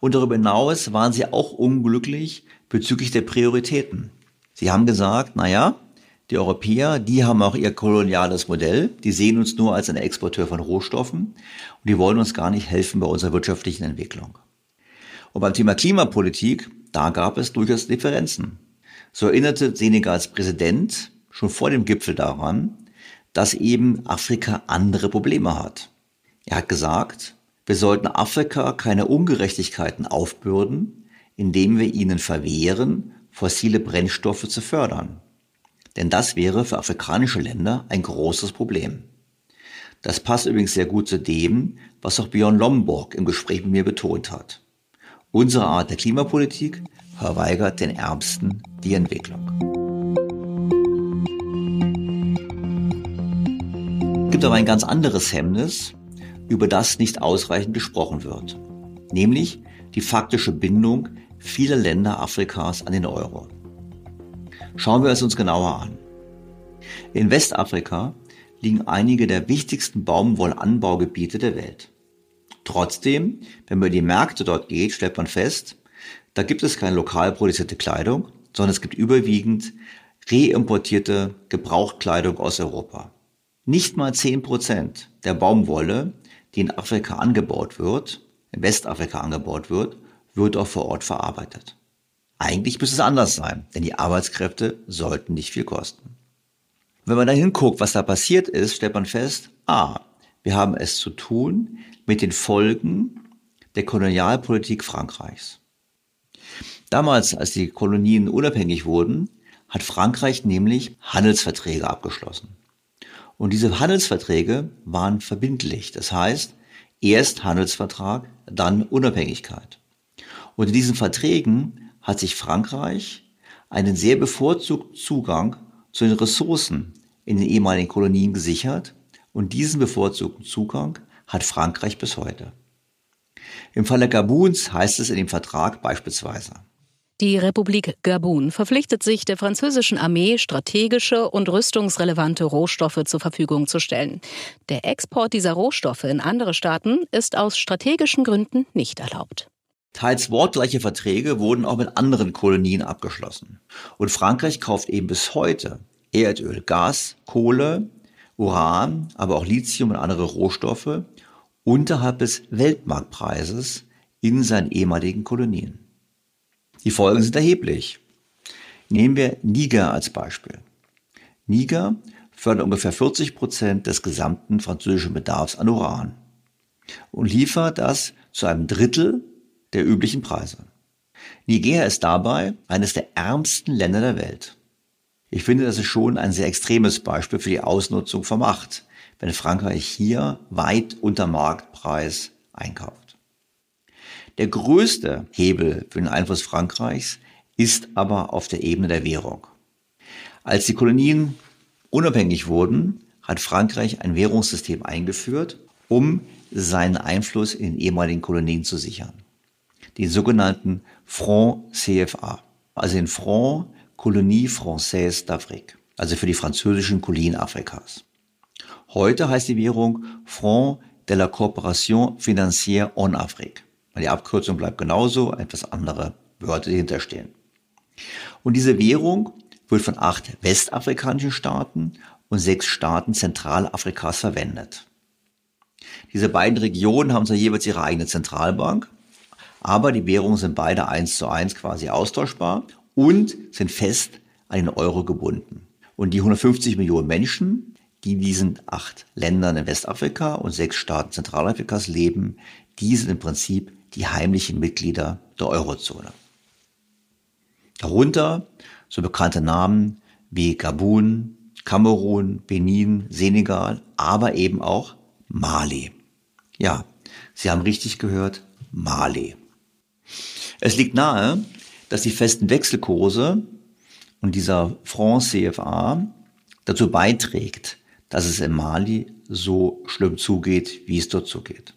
Und darüber hinaus waren sie auch unglücklich bezüglich der Prioritäten. Sie haben gesagt, na ja, die Europäer, die haben auch ihr koloniales Modell. Die sehen uns nur als ein Exporteur von Rohstoffen und die wollen uns gar nicht helfen bei unserer wirtschaftlichen Entwicklung. Und beim Thema Klimapolitik, da gab es durchaus Differenzen. So erinnerte Senegals Präsident schon vor dem Gipfel daran, dass eben Afrika andere Probleme hat. Er hat gesagt, wir sollten Afrika keine Ungerechtigkeiten aufbürden, indem wir ihnen verwehren, fossile Brennstoffe zu fördern. Denn das wäre für afrikanische Länder ein großes Problem. Das passt übrigens sehr gut zu dem, was auch Björn Lomborg im Gespräch mit mir betont hat. Unsere Art der Klimapolitik verweigert den Ärmsten die Entwicklung. Es gibt aber ein ganz anderes Hemmnis, über das nicht ausreichend gesprochen wird, nämlich die faktische Bindung vieler Länder Afrikas an den Euro. Schauen wir es uns genauer an. In Westafrika liegen einige der wichtigsten Baumwollanbaugebiete der Welt. Trotzdem, wenn man in die Märkte dort geht, stellt man fest, da gibt es keine lokal produzierte Kleidung, sondern es gibt überwiegend reimportierte Gebrauchtkleidung aus Europa. Nicht mal zehn Prozent der Baumwolle, die in Afrika angebaut wird, in Westafrika angebaut wird, wird auch vor Ort verarbeitet. Eigentlich müsste es anders sein, denn die Arbeitskräfte sollten nicht viel kosten. Wenn man da hinguckt, was da passiert ist, stellt man fest, ah, wir haben es zu tun mit den Folgen der Kolonialpolitik Frankreichs. Damals, als die Kolonien unabhängig wurden, hat Frankreich nämlich Handelsverträge abgeschlossen. Und diese Handelsverträge waren verbindlich. Das heißt, erst Handelsvertrag, dann Unabhängigkeit. Und in diesen Verträgen hat sich Frankreich einen sehr bevorzugten Zugang zu den Ressourcen in den ehemaligen Kolonien gesichert und diesen bevorzugten Zugang hat Frankreich bis heute. Im Falle Gabuns heißt es in dem Vertrag beispielsweise, die Republik Gabun verpflichtet sich, der französischen Armee strategische und rüstungsrelevante Rohstoffe zur Verfügung zu stellen. Der Export dieser Rohstoffe in andere Staaten ist aus strategischen Gründen nicht erlaubt. Teils wortgleiche Verträge wurden auch mit anderen Kolonien abgeschlossen. Und Frankreich kauft eben bis heute Erdöl, Gas, Kohle, Uran, aber auch Lithium und andere Rohstoffe unterhalb des Weltmarktpreises in seinen ehemaligen Kolonien. Die Folgen sind erheblich. Nehmen wir Niger als Beispiel. Niger fördert ungefähr 40 Prozent des gesamten französischen Bedarfs an Uran und liefert das zu einem Drittel der üblichen Preise. Niger ist dabei eines der ärmsten Länder der Welt. Ich finde, das ist schon ein sehr extremes Beispiel für die Ausnutzung von Macht, wenn Frankreich hier weit unter Marktpreis einkauft. Der größte Hebel für den Einfluss Frankreichs ist aber auf der Ebene der Währung. Als die Kolonien unabhängig wurden, hat Frankreich ein Währungssystem eingeführt, um seinen Einfluss in den ehemaligen Kolonien zu sichern. Den sogenannten Franc CFA, also den Franc Colonie Française d'Afrique, also für die französischen Kolonien Afrikas. Heute heißt die Währung Franc de la Coopération Financière en Afrique. Die Abkürzung bleibt genauso, etwas andere Wörter dahinter stehen. Und diese Währung wird von acht westafrikanischen Staaten und sechs Staaten Zentralafrikas verwendet. Diese beiden Regionen haben zwar jeweils ihre eigene Zentralbank, aber die Währungen sind beide eins zu eins quasi austauschbar und sind fest an den Euro gebunden. Und die 150 Millionen Menschen, die in diesen acht Ländern in Westafrika und sechs Staaten Zentralafrikas leben, die sind im Prinzip die heimlichen Mitglieder der Eurozone. Darunter so bekannte Namen wie Gabun, Kamerun, Benin, Senegal, aber eben auch Mali. Ja, Sie haben richtig gehört, Mali. Es liegt nahe, dass die festen Wechselkurse und dieser Franc CFA dazu beiträgt, dass es in Mali so schlimm zugeht, wie es dort zugeht.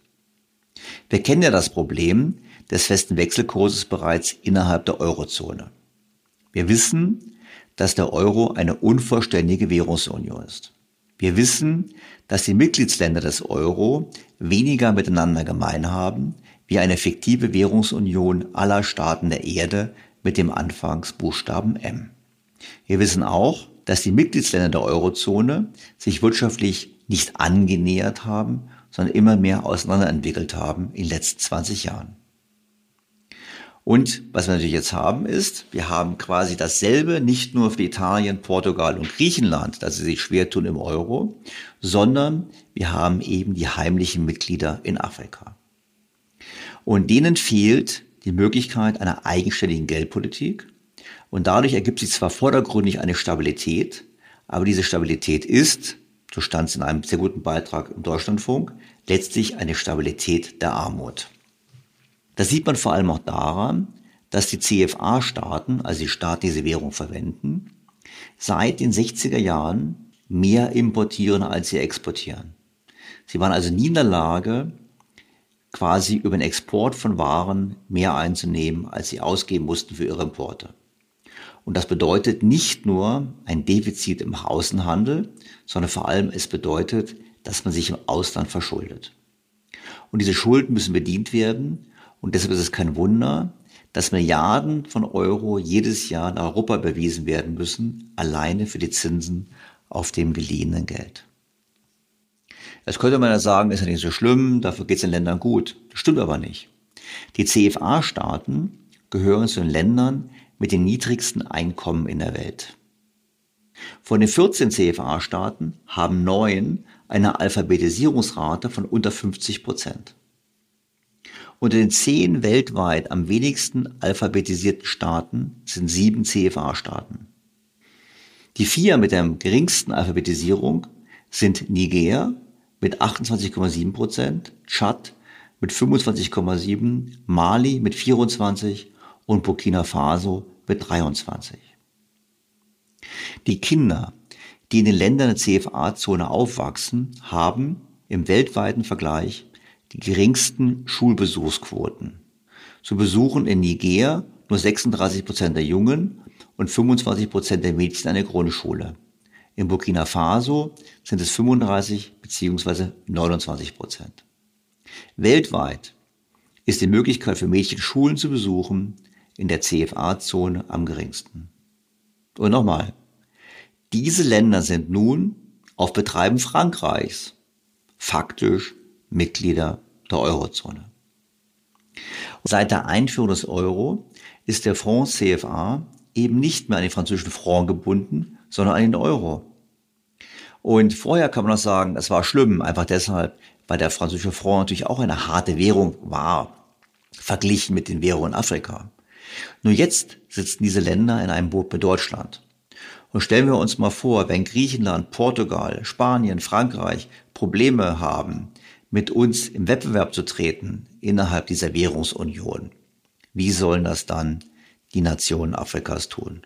Wir kennen ja das Problem des festen Wechselkurses bereits innerhalb der Eurozone. Wir wissen, dass der Euro eine unvollständige Währungsunion ist. Wir wissen, dass die Mitgliedsländer des Euro weniger miteinander gemein haben, wie eine fiktive Währungsunion aller Staaten der Erde mit dem Anfangsbuchstaben M. Wir wissen auch, dass die Mitgliedsländer der Eurozone sich wirtschaftlich nicht angenähert haben, sondern immer mehr auseinanderentwickelt haben in den letzten 20 Jahren. Und was wir natürlich jetzt haben, ist, wir haben quasi dasselbe nicht nur für Italien, Portugal und Griechenland, dass sie sich schwer tun im Euro, sondern wir haben eben die heimlichen Mitglieder in Afrika. Und denen fehlt die Möglichkeit einer eigenständigen Geldpolitik. Und dadurch ergibt sich zwar vordergründig eine Stabilität, aber diese Stabilität ist, so stand es in einem sehr guten Beitrag im Deutschlandfunk, letztlich eine Stabilität der Armut. Das sieht man vor allem auch daran, dass die CFA-Staaten, also die Staaten, die diese Währung verwenden, seit den 60er Jahren mehr importieren, als sie exportieren. Sie waren also nie in der Lage, quasi über den Export von Waren mehr einzunehmen, als sie ausgeben mussten für ihre Importe. Und das bedeutet nicht nur ein Defizit im Außenhandel, sondern vor allem es bedeutet, dass man sich im Ausland verschuldet. Und diese Schulden müssen bedient werden. Und deshalb ist es kein Wunder, dass Milliarden von Euro jedes Jahr nach Europa überwiesen werden müssen, alleine für die Zinsen auf dem geliehenen Geld. Jetzt könnte man ja sagen, ist ja nicht so schlimm, dafür geht es den Ländern gut. Das stimmt aber nicht. Die CFA-Staaten gehören zu den Ländern mit den niedrigsten Einkommen in der Welt. Von den 14 CFA-Staaten haben neun eine Alphabetisierungsrate von unter 50 Prozent. Unter den zehn weltweit am wenigsten alphabetisierten Staaten sind sieben CFA-Staaten. Die vier mit der geringsten Alphabetisierung sind Niger, mit 28,7 Prozent, Tschad mit 25,7, Mali mit 24 und Burkina Faso mit 23. Die Kinder, die in den Ländern der CFA-Zone aufwachsen, haben im weltweiten Vergleich die geringsten Schulbesuchsquoten. So besuchen in Niger nur 36 Prozent der Jungen und 25 Prozent der Mädchen eine Grundschule. In Burkina Faso sind es 35 bzw. 29 Prozent. Weltweit ist die Möglichkeit für Mädchen Schulen zu besuchen in der CFA-Zone am geringsten. Und nochmal, diese Länder sind nun auf Betreiben Frankreichs faktisch Mitglieder der Eurozone. Seit der Einführung des Euro ist der Fonds CFA eben nicht mehr an den französischen Franc gebunden, sondern an den Euro. Und vorher kann man noch sagen, das war schlimm, einfach deshalb, weil der französische Franc natürlich auch eine harte Währung war, verglichen mit den Währungen Afrika. Nur jetzt sitzen diese Länder in einem Boot mit Deutschland. Und stellen wir uns mal vor, wenn Griechenland, Portugal, Spanien, Frankreich Probleme haben, mit uns im Wettbewerb zu treten innerhalb dieser Währungsunion, wie sollen das dann die Nationen Afrikas tun?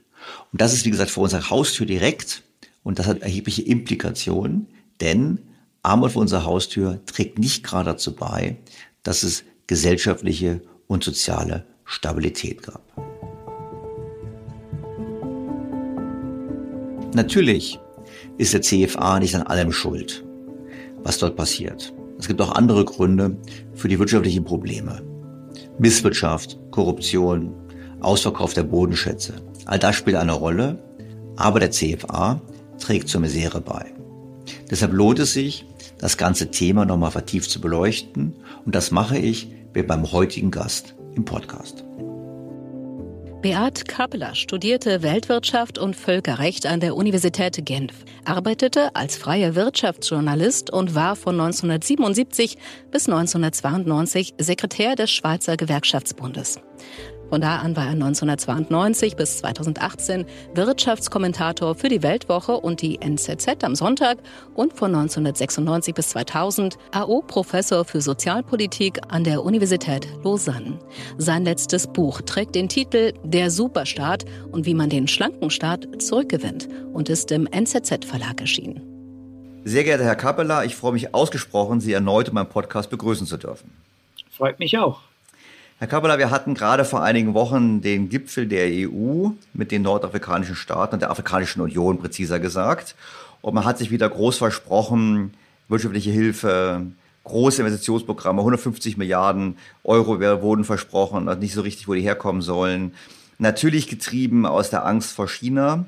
Und das ist, wie gesagt, vor unserer Haustür direkt und das hat erhebliche Implikationen, denn Armut vor unserer Haustür trägt nicht gerade dazu bei, dass es gesellschaftliche und soziale Stabilität gab. Natürlich ist der CFA nicht an allem schuld, was dort passiert. Es gibt auch andere Gründe für die wirtschaftlichen Probleme. Misswirtschaft, Korruption, Ausverkauf der Bodenschätze. All das spielt eine Rolle, aber der CFA trägt zur Misere bei. Deshalb lohnt es sich, das ganze Thema nochmal vertieft zu beleuchten und das mache ich mit meinem heutigen Gast im Podcast. Beat Kappeler studierte Weltwirtschaft und Völkerrecht an der Universität Genf, arbeitete als freier Wirtschaftsjournalist und war von 1977 bis 1992 Sekretär des Schweizer Gewerkschaftsbundes. Von da an war er 1992 bis 2018 Wirtschaftskommentator für die Weltwoche und die NZZ am Sonntag und von 1996 bis 2000 AO-Professor für Sozialpolitik an der Universität Lausanne. Sein letztes Buch trägt den Titel Der Superstaat und wie man den schlanken Staat zurückgewinnt und ist im NZZ-Verlag erschienen. Sehr geehrter Herr Kappeler, ich freue mich ausgesprochen, Sie erneut in meinem Podcast begrüßen zu dürfen. Freut mich auch. Herr Kabbaler, wir hatten gerade vor einigen Wochen den Gipfel der EU mit den nordafrikanischen Staaten und der Afrikanischen Union präziser gesagt. Und man hat sich wieder groß versprochen, wirtschaftliche Hilfe, große Investitionsprogramme, 150 Milliarden Euro wurden versprochen, nicht so richtig, wo die herkommen sollen. Natürlich getrieben aus der Angst vor China.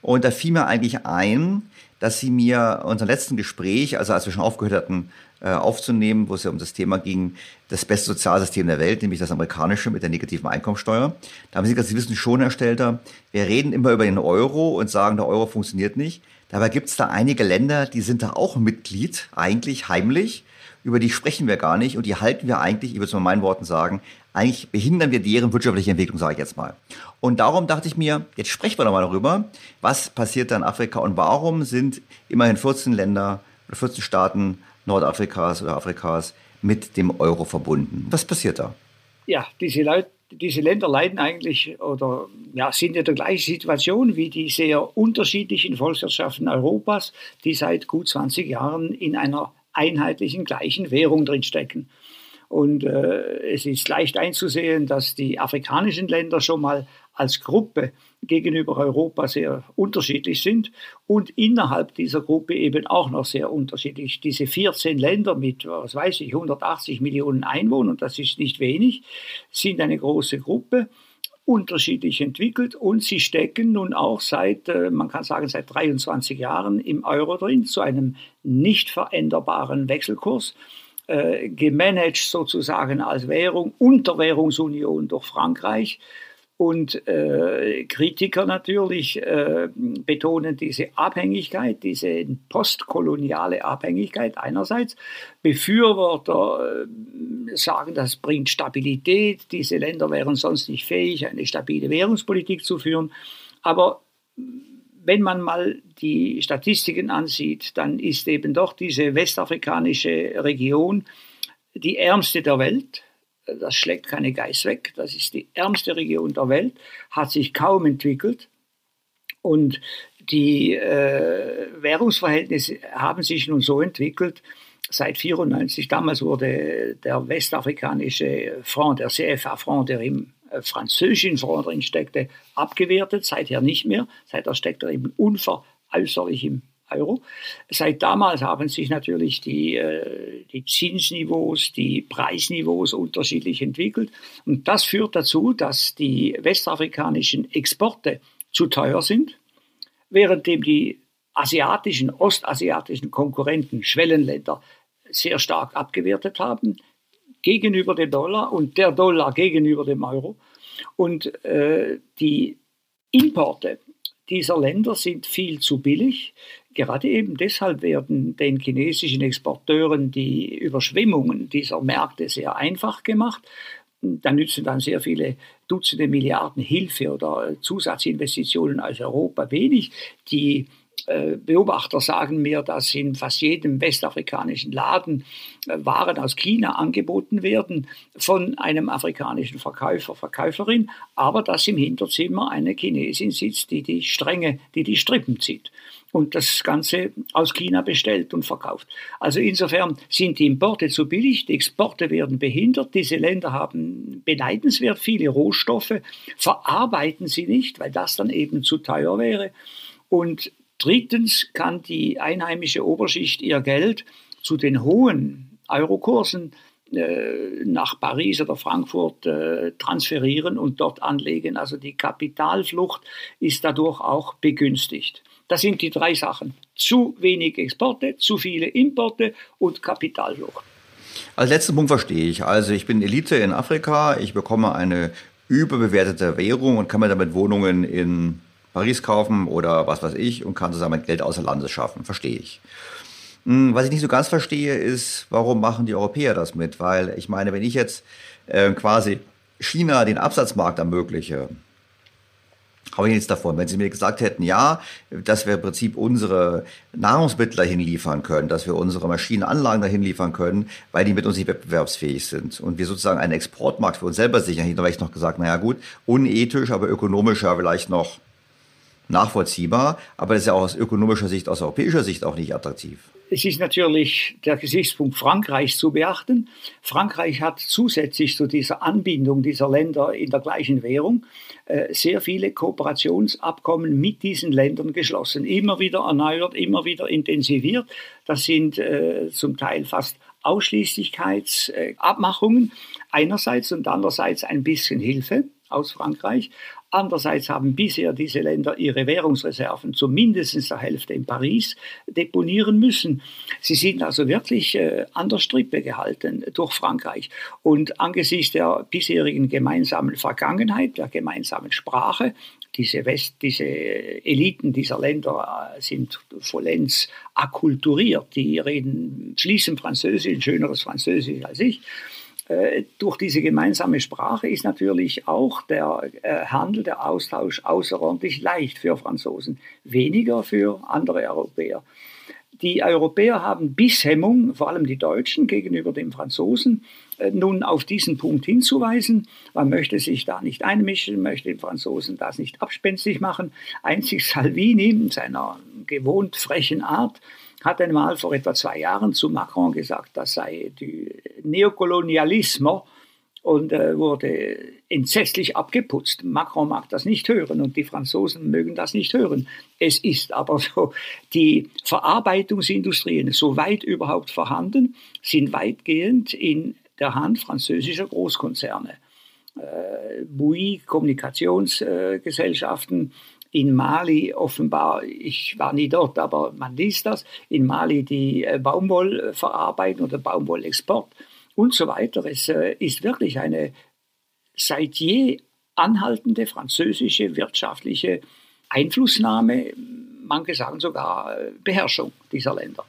Und da fiel mir eigentlich ein, dass Sie mir unser letzten Gespräch, also als wir schon aufgehört hatten, äh, aufzunehmen, wo es ja um das Thema ging, das beste Sozialsystem der Welt, nämlich das amerikanische mit der negativen Einkommensteuer. Da haben Sie gesagt, Sie wissen schon, Herr Stelter, wir reden immer über den Euro und sagen, der Euro funktioniert nicht. Dabei gibt es da einige Länder, die sind da auch Mitglied, eigentlich heimlich. Über die sprechen wir gar nicht und die halten wir eigentlich, ich würde es mal meinen Worten sagen, eigentlich behindern wir deren wirtschaftliche Entwicklung, sage ich jetzt mal. Und darum dachte ich mir, jetzt sprechen wir doch mal darüber, was passiert da in Afrika und warum sind immerhin 14 Länder oder 14 Staaten Nordafrikas oder Afrikas mit dem Euro verbunden. Was passiert da? Ja, diese, Leute, diese Länder leiden eigentlich oder ja, sind in der gleichen Situation wie die sehr unterschiedlichen Volkswirtschaften Europas, die seit gut 20 Jahren in einer einheitlichen gleichen Währung drinstecken. Und äh, es ist leicht einzusehen, dass die afrikanischen Länder schon mal als Gruppe gegenüber Europa sehr unterschiedlich sind und innerhalb dieser Gruppe eben auch noch sehr unterschiedlich. Diese 14 Länder mit, was weiß ich, 180 Millionen Einwohnern, das ist nicht wenig, sind eine große Gruppe unterschiedlich entwickelt und sie stecken nun auch seit, äh, man kann sagen, seit 23 Jahren im Euro drin zu einem nicht veränderbaren Wechselkurs, äh, gemanagt sozusagen als Währung, Unterwährungsunion durch Frankreich und äh, Kritiker natürlich äh, betonen diese Abhängigkeit, diese postkoloniale Abhängigkeit einerseits. Befürworter äh, sagen, das bringt Stabilität. Diese Länder wären sonst nicht fähig, eine stabile Währungspolitik zu führen. Aber wenn man mal die Statistiken ansieht, dann ist eben doch diese westafrikanische Region die ärmste der Welt das schlägt keine Geiß weg. Das ist die ärmste Region der Welt, hat sich kaum entwickelt. Und die äh, Währungsverhältnisse haben sich nun so entwickelt, seit 1994, damals wurde der westafrikanische Franc, der CFA-Franc, der im französischen Franc drin steckte, abgewertet, seither nicht mehr. Seither steckt er eben unveräußerlich im Euro. Seit damals haben sich natürlich die, äh, die Zinsniveaus, die Preisniveaus unterschiedlich entwickelt. Und das führt dazu, dass die westafrikanischen Exporte zu teuer sind, währenddem die asiatischen, ostasiatischen Konkurrenten, Schwellenländer, sehr stark abgewertet haben gegenüber dem Dollar und der Dollar gegenüber dem Euro. Und äh, die Importe dieser Länder sind viel zu billig. Gerade eben deshalb werden den chinesischen Exporteuren die Überschwemmungen dieser Märkte sehr einfach gemacht. Da nützen dann sehr viele Dutzende Milliarden Hilfe oder Zusatzinvestitionen aus Europa wenig. Die Beobachter sagen mir, dass in fast jedem westafrikanischen Laden äh, Waren aus China angeboten werden von einem afrikanischen Verkäufer, Verkäuferin, aber dass im Hinterzimmer eine Chinesin sitzt, die die Stränge, die die Strippen zieht und das Ganze aus China bestellt und verkauft. Also insofern sind die Importe zu billig, die Exporte werden behindert, diese Länder haben beneidenswert viele Rohstoffe, verarbeiten sie nicht, weil das dann eben zu teuer wäre. Und Drittens kann die einheimische Oberschicht ihr Geld zu den hohen Eurokursen äh, nach Paris oder Frankfurt äh, transferieren und dort anlegen. Also die Kapitalflucht ist dadurch auch begünstigt. Das sind die drei Sachen. Zu wenig Exporte, zu viele Importe und Kapitalflucht. Als letzten Punkt verstehe ich. Also ich bin Elite in Afrika, ich bekomme eine überbewertete Währung und kann mir damit Wohnungen in Paris kaufen oder was weiß ich und kann zusammen Geld außer Landes schaffen. Verstehe ich. Hm, was ich nicht so ganz verstehe, ist, warum machen die Europäer das mit? Weil ich meine, wenn ich jetzt äh, quasi China den Absatzmarkt ermögliche, habe ich nichts davon. Wenn Sie mir gesagt hätten, ja, dass wir im Prinzip unsere Nahrungsmittel dahin liefern können, dass wir unsere Maschinenanlagen dahin liefern können, weil die mit uns nicht wettbewerbsfähig sind und wir sozusagen einen Exportmarkt für uns selber sichern, hätte ich noch gesagt, naja gut, unethisch, aber ökonomischer vielleicht noch nachvollziehbar, aber das ist ja auch aus ökonomischer Sicht, aus europäischer Sicht auch nicht attraktiv. Es ist natürlich der Gesichtspunkt Frankreichs zu beachten. Frankreich hat zusätzlich zu dieser Anbindung dieser Länder in der gleichen Währung äh, sehr viele Kooperationsabkommen mit diesen Ländern geschlossen. Immer wieder erneuert, immer wieder intensiviert. Das sind äh, zum Teil fast Ausschließlichkeitsabmachungen einerseits und andererseits ein bisschen Hilfe aus Frankreich. Andererseits haben bisher diese Länder ihre Währungsreserven zumindest der Hälfte in Paris deponieren müssen. Sie sind also wirklich äh, an der Strippe gehalten durch Frankreich. Und angesichts der bisherigen gemeinsamen Vergangenheit, der gemeinsamen Sprache, diese, West, diese Eliten dieser Länder äh, sind vollends akkulturiert. Die reden, schließen Französisch, schöneres Französisch als ich. Äh, durch diese gemeinsame Sprache ist natürlich auch der äh, Handel, der Austausch außerordentlich leicht für Franzosen, weniger für andere Europäer. Die Europäer haben Bisshemmung, vor allem die Deutschen gegenüber den Franzosen, äh, nun auf diesen Punkt hinzuweisen. Man möchte sich da nicht einmischen, möchte den Franzosen das nicht abspenstig machen. Einzig Salvini in seiner gewohnt frechen Art hat einmal vor etwa zwei Jahren zu Macron gesagt, das sei die Neokolonialismus und äh, wurde entsetzlich abgeputzt. Macron mag das nicht hören und die Franzosen mögen das nicht hören. Es ist aber so, die Verarbeitungsindustrien, soweit überhaupt vorhanden, sind weitgehend in der Hand französischer Großkonzerne. Äh, Bouygues, Kommunikationsgesellschaften, in Mali offenbar, ich war nie dort, aber man liest das, in Mali die äh, Baumwollverarbeitung oder Baumwollexport und so weiter. Es äh, ist wirklich eine seit je anhaltende französische wirtschaftliche Einflussnahme, manche sagen sogar äh, Beherrschung dieser Länder.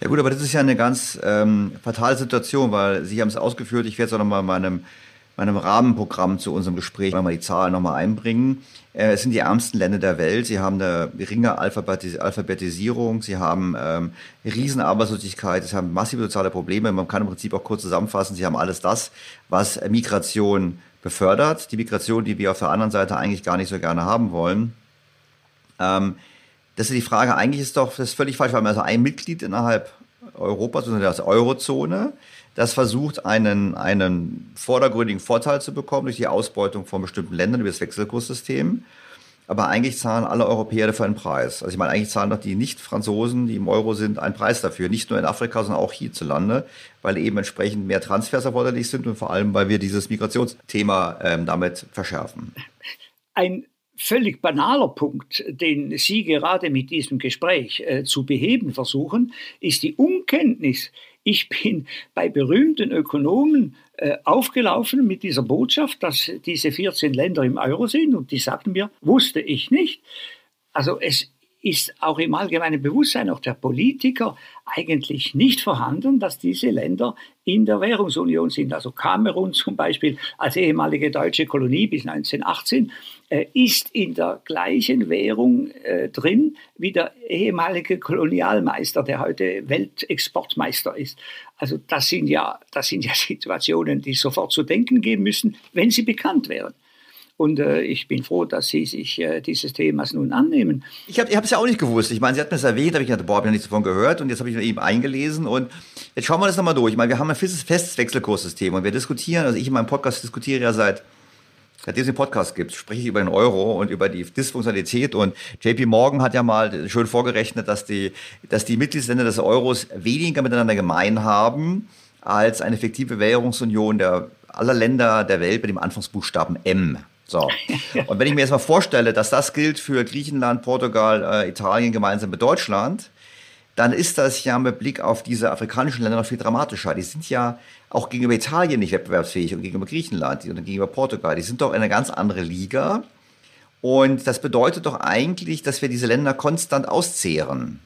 Ja gut, aber das ist ja eine ganz ähm, fatale Situation, weil Sie haben es ausgeführt, ich werde es auch nochmal in meinem meinem Rahmenprogramm zu unserem Gespräch mal die Zahlen nochmal einbringen. Äh, es sind die ärmsten Länder der Welt. Sie haben eine geringe Alphabetis Alphabetisierung. Sie haben ähm, Riesenarbeitslosigkeit. Sie haben massive soziale Probleme. Man kann im Prinzip auch kurz zusammenfassen. Sie haben alles das, was Migration befördert. Die Migration, die wir auf der anderen Seite eigentlich gar nicht so gerne haben wollen. Ähm, das ist die Frage. Eigentlich ist doch das ist völlig falsch, weil man also ein Mitglied innerhalb Europas, also der Eurozone, das versucht, einen, einen vordergründigen Vorteil zu bekommen durch die Ausbeutung von bestimmten Ländern über das Wechselkurssystem. aber eigentlich zahlen alle Europäer dafür einen Preis. Also ich meine, eigentlich zahlen doch die Nicht-Franzosen, die im Euro sind, einen Preis dafür. Nicht nur in Afrika, sondern auch hierzulande, weil eben entsprechend mehr Transfers erforderlich sind und vor allem, weil wir dieses Migrationsthema ähm, damit verschärfen. Ein völlig banaler Punkt, den Sie gerade mit diesem Gespräch äh, zu beheben versuchen, ist die Unkenntnis. Ich bin bei berühmten Ökonomen äh, aufgelaufen mit dieser Botschaft, dass diese 14 Länder im Euro sind und die sagten mir, wusste ich nicht. Also es ist auch im allgemeinen Bewusstsein auch der Politiker eigentlich nicht vorhanden, dass diese Länder in der Währungsunion sind. Also Kamerun zum Beispiel als ehemalige deutsche Kolonie bis 1918 äh, ist in der gleichen Währung äh, drin wie der ehemalige Kolonialmeister, der heute Weltexportmeister ist. Also das sind ja, das sind ja Situationen, die sofort zu denken geben müssen, wenn sie bekannt wären. Und äh, ich bin froh, dass Sie sich äh, dieses Themas nun annehmen. Ich habe es ja auch nicht gewusst. Ich meine, Sie hatten es erwähnt, habe ich gedacht, boah, habe ich noch nichts davon gehört. Und jetzt habe ich eben eingelesen. Und jetzt schauen wir das nochmal durch. Ich meine, wir haben ein festes, Wechselkurssystem. Und wir diskutieren, also ich in meinem Podcast diskutiere ja seit Seitdem es den Podcast gibt, spreche ich über den Euro und über die Dysfunktionalität. Und JP Morgan hat ja mal schön vorgerechnet, dass die, dass die Mitgliedsländer des Euros weniger miteinander gemein haben als eine effektive Währungsunion der aller Länder der Welt mit dem Anfangsbuchstaben M. So. Und wenn ich mir jetzt mal vorstelle, dass das gilt für Griechenland, Portugal, äh, Italien gemeinsam mit Deutschland, dann ist das ja mit Blick auf diese afrikanischen Länder noch viel dramatischer. Die sind ja auch gegenüber Italien nicht wettbewerbsfähig und gegenüber Griechenland und gegenüber Portugal. Die sind doch in eine ganz andere Liga. Und das bedeutet doch eigentlich, dass wir diese Länder konstant auszehren.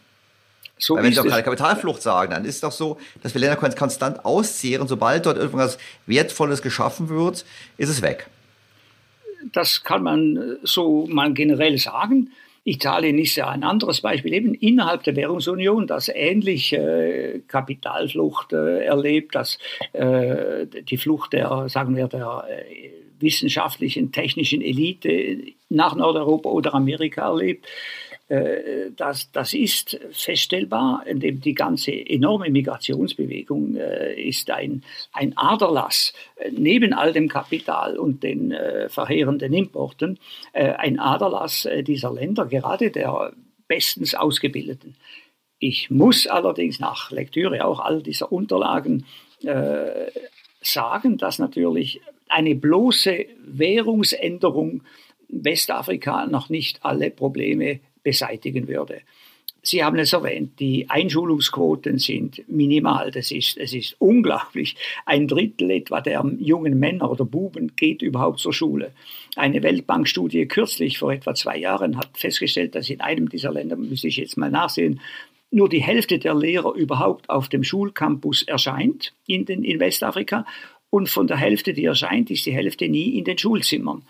So Weil wenn Sie doch gerade Kapitalflucht sagen, dann ist es doch so, dass wir Länder konstant auszehren. Sobald dort irgendwas Wertvolles geschaffen wird, ist es weg das kann man so mal generell sagen. Italien ist ja ein anderes Beispiel, eben innerhalb der Währungsunion, das ähnlich äh, Kapitalflucht äh, erlebt, dass äh, die Flucht der, sagen wir, der äh, wissenschaftlichen, technischen Elite nach Nordeuropa oder Amerika erlebt. Äh, das, das ist feststellbar, indem die ganze enorme Migrationsbewegung äh, ist ein, ein Aderlass äh, neben all dem Kapital und den verheerenden Importen, ein Aderlass dieser Länder, gerade der bestens ausgebildeten. Ich muss allerdings nach Lektüre auch all dieser Unterlagen sagen, dass natürlich eine bloße Währungsänderung Westafrika noch nicht alle Probleme beseitigen würde. Sie haben es erwähnt, die Einschulungsquoten sind minimal. Das ist, es ist unglaublich. Ein Drittel etwa der jungen Männer oder Buben geht überhaupt zur Schule. Eine Weltbankstudie kürzlich vor etwa zwei Jahren hat festgestellt, dass in einem dieser Länder, müsste ich jetzt mal nachsehen, nur die Hälfte der Lehrer überhaupt auf dem Schulcampus erscheint in, den, in Westafrika und von der Hälfte, die erscheint, ist die Hälfte nie in den Schulzimmern.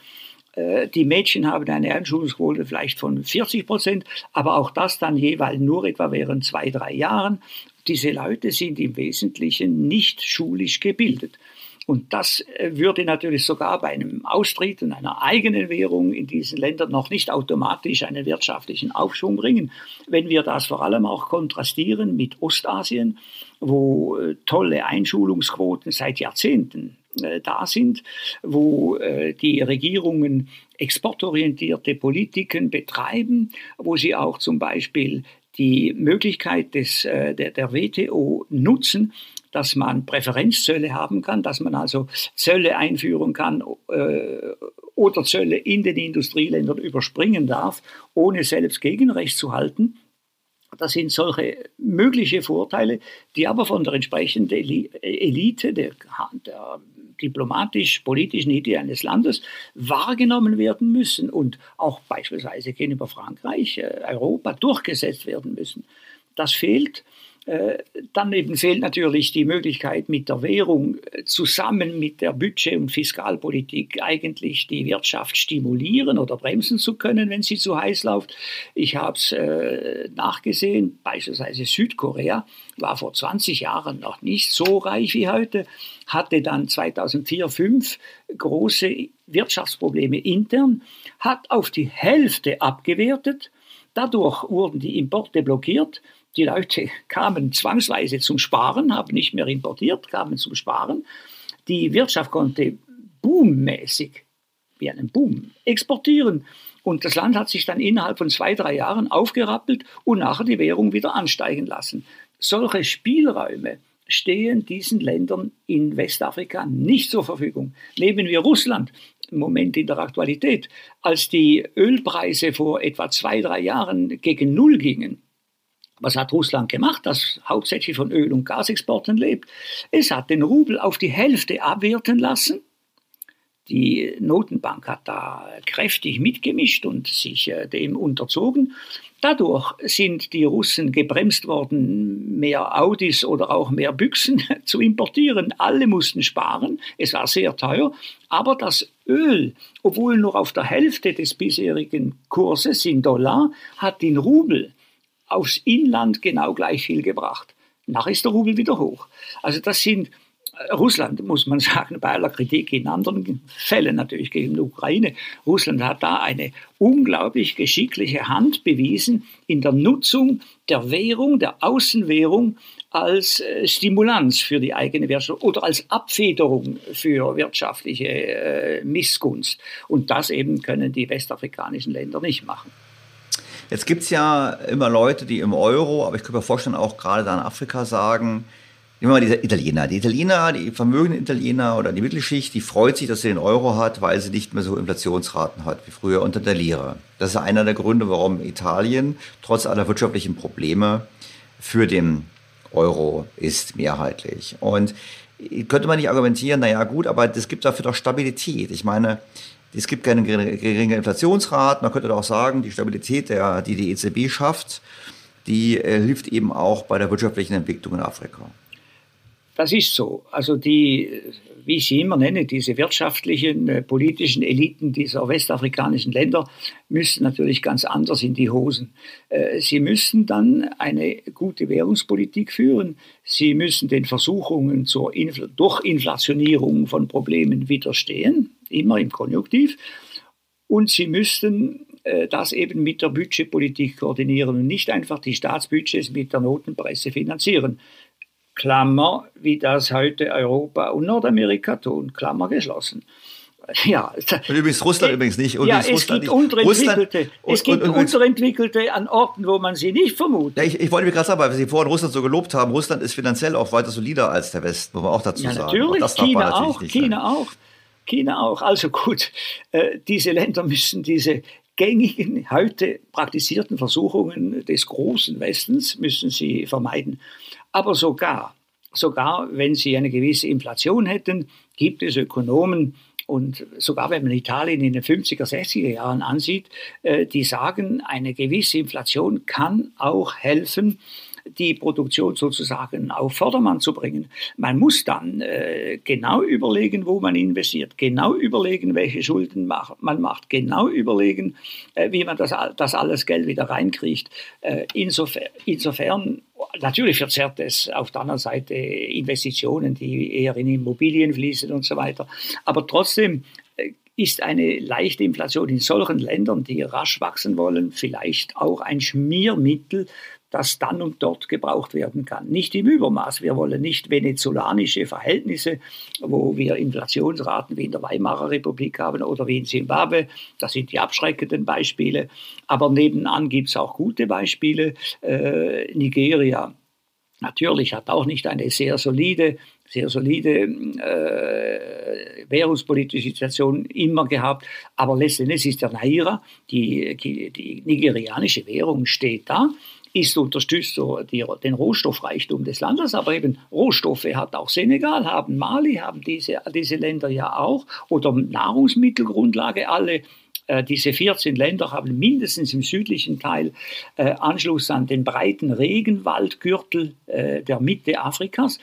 Äh, die Mädchen haben eine Einschulungsquote vielleicht von 40 Prozent, aber auch das dann jeweils nur etwa während zwei, drei Jahren. Diese Leute sind im Wesentlichen nicht schulisch gebildet. Und das äh, würde natürlich sogar bei einem Austritt und einer eigenen Währung in diesen Ländern noch nicht automatisch einen wirtschaftlichen Aufschwung bringen. Wenn wir das vor allem auch kontrastieren mit Ostasien, wo äh, tolle Einschulungsquoten seit Jahrzehnten da sind, wo äh, die Regierungen exportorientierte Politiken betreiben, wo sie auch zum Beispiel die Möglichkeit des, äh, der, der WTO nutzen, dass man Präferenzzölle haben kann, dass man also Zölle einführen kann äh, oder Zölle in den Industrieländern überspringen darf, ohne selbst Gegenrecht zu halten. Das sind solche mögliche Vorteile, die aber von der entsprechenden Elite, der, der diplomatisch-politischen Idee eines Landes wahrgenommen werden müssen und auch beispielsweise gegenüber Frankreich, äh, Europa durchgesetzt werden müssen. Das fehlt. Äh, dann eben fehlt natürlich die Möglichkeit, mit der Währung äh, zusammen mit der Budget- und Fiskalpolitik eigentlich die Wirtschaft stimulieren oder bremsen zu können, wenn sie zu heiß läuft. Ich habe es äh, nachgesehen, beispielsweise Südkorea war vor 20 Jahren noch nicht so reich wie heute, hatte dann 2004, 2005 große Wirtschaftsprobleme intern, hat auf die Hälfte abgewertet, dadurch wurden die Importe blockiert die Leute kamen zwangsweise zum Sparen, haben nicht mehr importiert, kamen zum Sparen. Die Wirtschaft konnte boommäßig wie einen Boom exportieren. Und das Land hat sich dann innerhalb von zwei, drei Jahren aufgerappelt und nachher die Währung wieder ansteigen lassen. Solche Spielräume stehen diesen Ländern in Westafrika nicht zur Verfügung. Nehmen wir Russland, im Moment in der Aktualität, als die Ölpreise vor etwa zwei, drei Jahren gegen Null gingen. Was hat Russland gemacht, das hauptsächlich von Öl- und Gasexporten lebt? Es hat den Rubel auf die Hälfte abwerten lassen die Notenbank hat da kräftig mitgemischt und sich äh, dem unterzogen. Dadurch sind die Russen gebremst worden, mehr Audis oder auch mehr Büchsen zu importieren. Alle mussten sparen. Es war sehr teuer. Aber das Öl, obwohl nur auf der Hälfte des bisherigen Kurses in Dollar, hat den Rubel aufs Inland genau gleich viel gebracht. Nach ist der Rubel wieder hoch. Also das sind Russland, muss man sagen, bei aller Kritik in anderen Fällen natürlich gegen die Ukraine, Russland hat da eine unglaublich geschickliche Hand bewiesen in der Nutzung der Währung, der Außenwährung als äh, Stimulanz für die eigene Wirtschaft oder als Abfederung für wirtschaftliche äh, Missgunst. Und das eben können die westafrikanischen Länder nicht machen. Jetzt gibt es ja immer Leute, die im Euro, aber ich könnte mir vorstellen, auch gerade da in Afrika sagen, Nehmen wir mal die Italiener. Die Italiener, die vermögenden Italiener oder die Mittelschicht, die freut sich, dass sie den Euro hat, weil sie nicht mehr so Inflationsraten hat wie früher unter der Lira. Das ist einer der Gründe, warum Italien trotz aller wirtschaftlichen Probleme für den Euro ist mehrheitlich. Und könnte man nicht argumentieren, naja gut, aber es gibt dafür doch Stabilität. Ich meine, es gibt keine geringe Inflationsraten. Man könnte auch sagen, die Stabilität, der, die die EZB schafft, die äh, hilft eben auch bei der wirtschaftlichen Entwicklung in Afrika. Das ist so. Also die, wie ich sie immer nenne, diese wirtschaftlichen, äh, politischen Eliten dieser westafrikanischen Länder müssen natürlich ganz anders in die Hosen. Äh, sie müssen dann eine gute Währungspolitik führen. Sie müssen den Versuchungen zur Infl Durchinflationierung von Problemen widerstehen, immer im Konjunktiv. Und sie müssten äh, das eben mit der Budgetpolitik koordinieren und nicht einfach die Staatsbudgets mit der Notenpresse finanzieren. Klammer, wie das heute Europa und Nordamerika tun, Klammer geschlossen. Ja, und übrigens Russland äh, übrigens nicht. Und ja, es Russland gibt Unterentwickelte, Russland, es gibt und, und, Unterentwickelte an Orten, wo man sie nicht vermutet. Ja, ich, ich wollte mir gerade sagen, weil Sie vorhin Russland so gelobt haben, Russland ist finanziell auch weiter solider als der Westen, muss man auch dazu ja, sagen. Natürlich, auch China natürlich auch, China sein. auch, China auch. Also gut, äh, diese Länder müssen diese gängigen, heute praktizierten Versuchungen des großen Westens müssen sie vermeiden. Aber sogar, sogar wenn sie eine gewisse Inflation hätten, gibt es Ökonomen, und sogar wenn man Italien in den 50er, 60er Jahren ansieht, äh, die sagen, eine gewisse Inflation kann auch helfen, die Produktion sozusagen auf Vordermann zu bringen. Man muss dann äh, genau überlegen, wo man investiert, genau überlegen, welche Schulden man macht, genau überlegen, äh, wie man das, das alles Geld wieder reinkriegt. Äh, insofern, insofern Natürlich verzerrt es auf der anderen Seite Investitionen, die eher in Immobilien fließen und so weiter. Aber trotzdem äh, ist eine leichte Inflation in solchen Ländern, die rasch wachsen wollen, vielleicht auch ein Schmiermittel das dann und dort gebraucht werden kann. Nicht im Übermaß. Wir wollen nicht venezolanische Verhältnisse, wo wir Inflationsraten wie in der Weimarer Republik haben oder wie in Zimbabwe. Das sind die abschreckenden Beispiele. Aber nebenan gibt es auch gute Beispiele. Äh, Nigeria natürlich hat auch nicht eine sehr solide sehr solide äh, währungspolitische Situation immer gehabt. Aber letztendlich ist der Naira, die, die, die nigerianische Währung steht da ist unterstützt die, den Rohstoffreichtum des Landes, aber eben Rohstoffe hat auch Senegal, haben Mali, haben diese, diese Länder ja auch, oder Nahrungsmittelgrundlage, alle äh, diese 14 Länder haben mindestens im südlichen Teil äh, Anschluss an den breiten Regenwaldgürtel äh, der Mitte Afrikas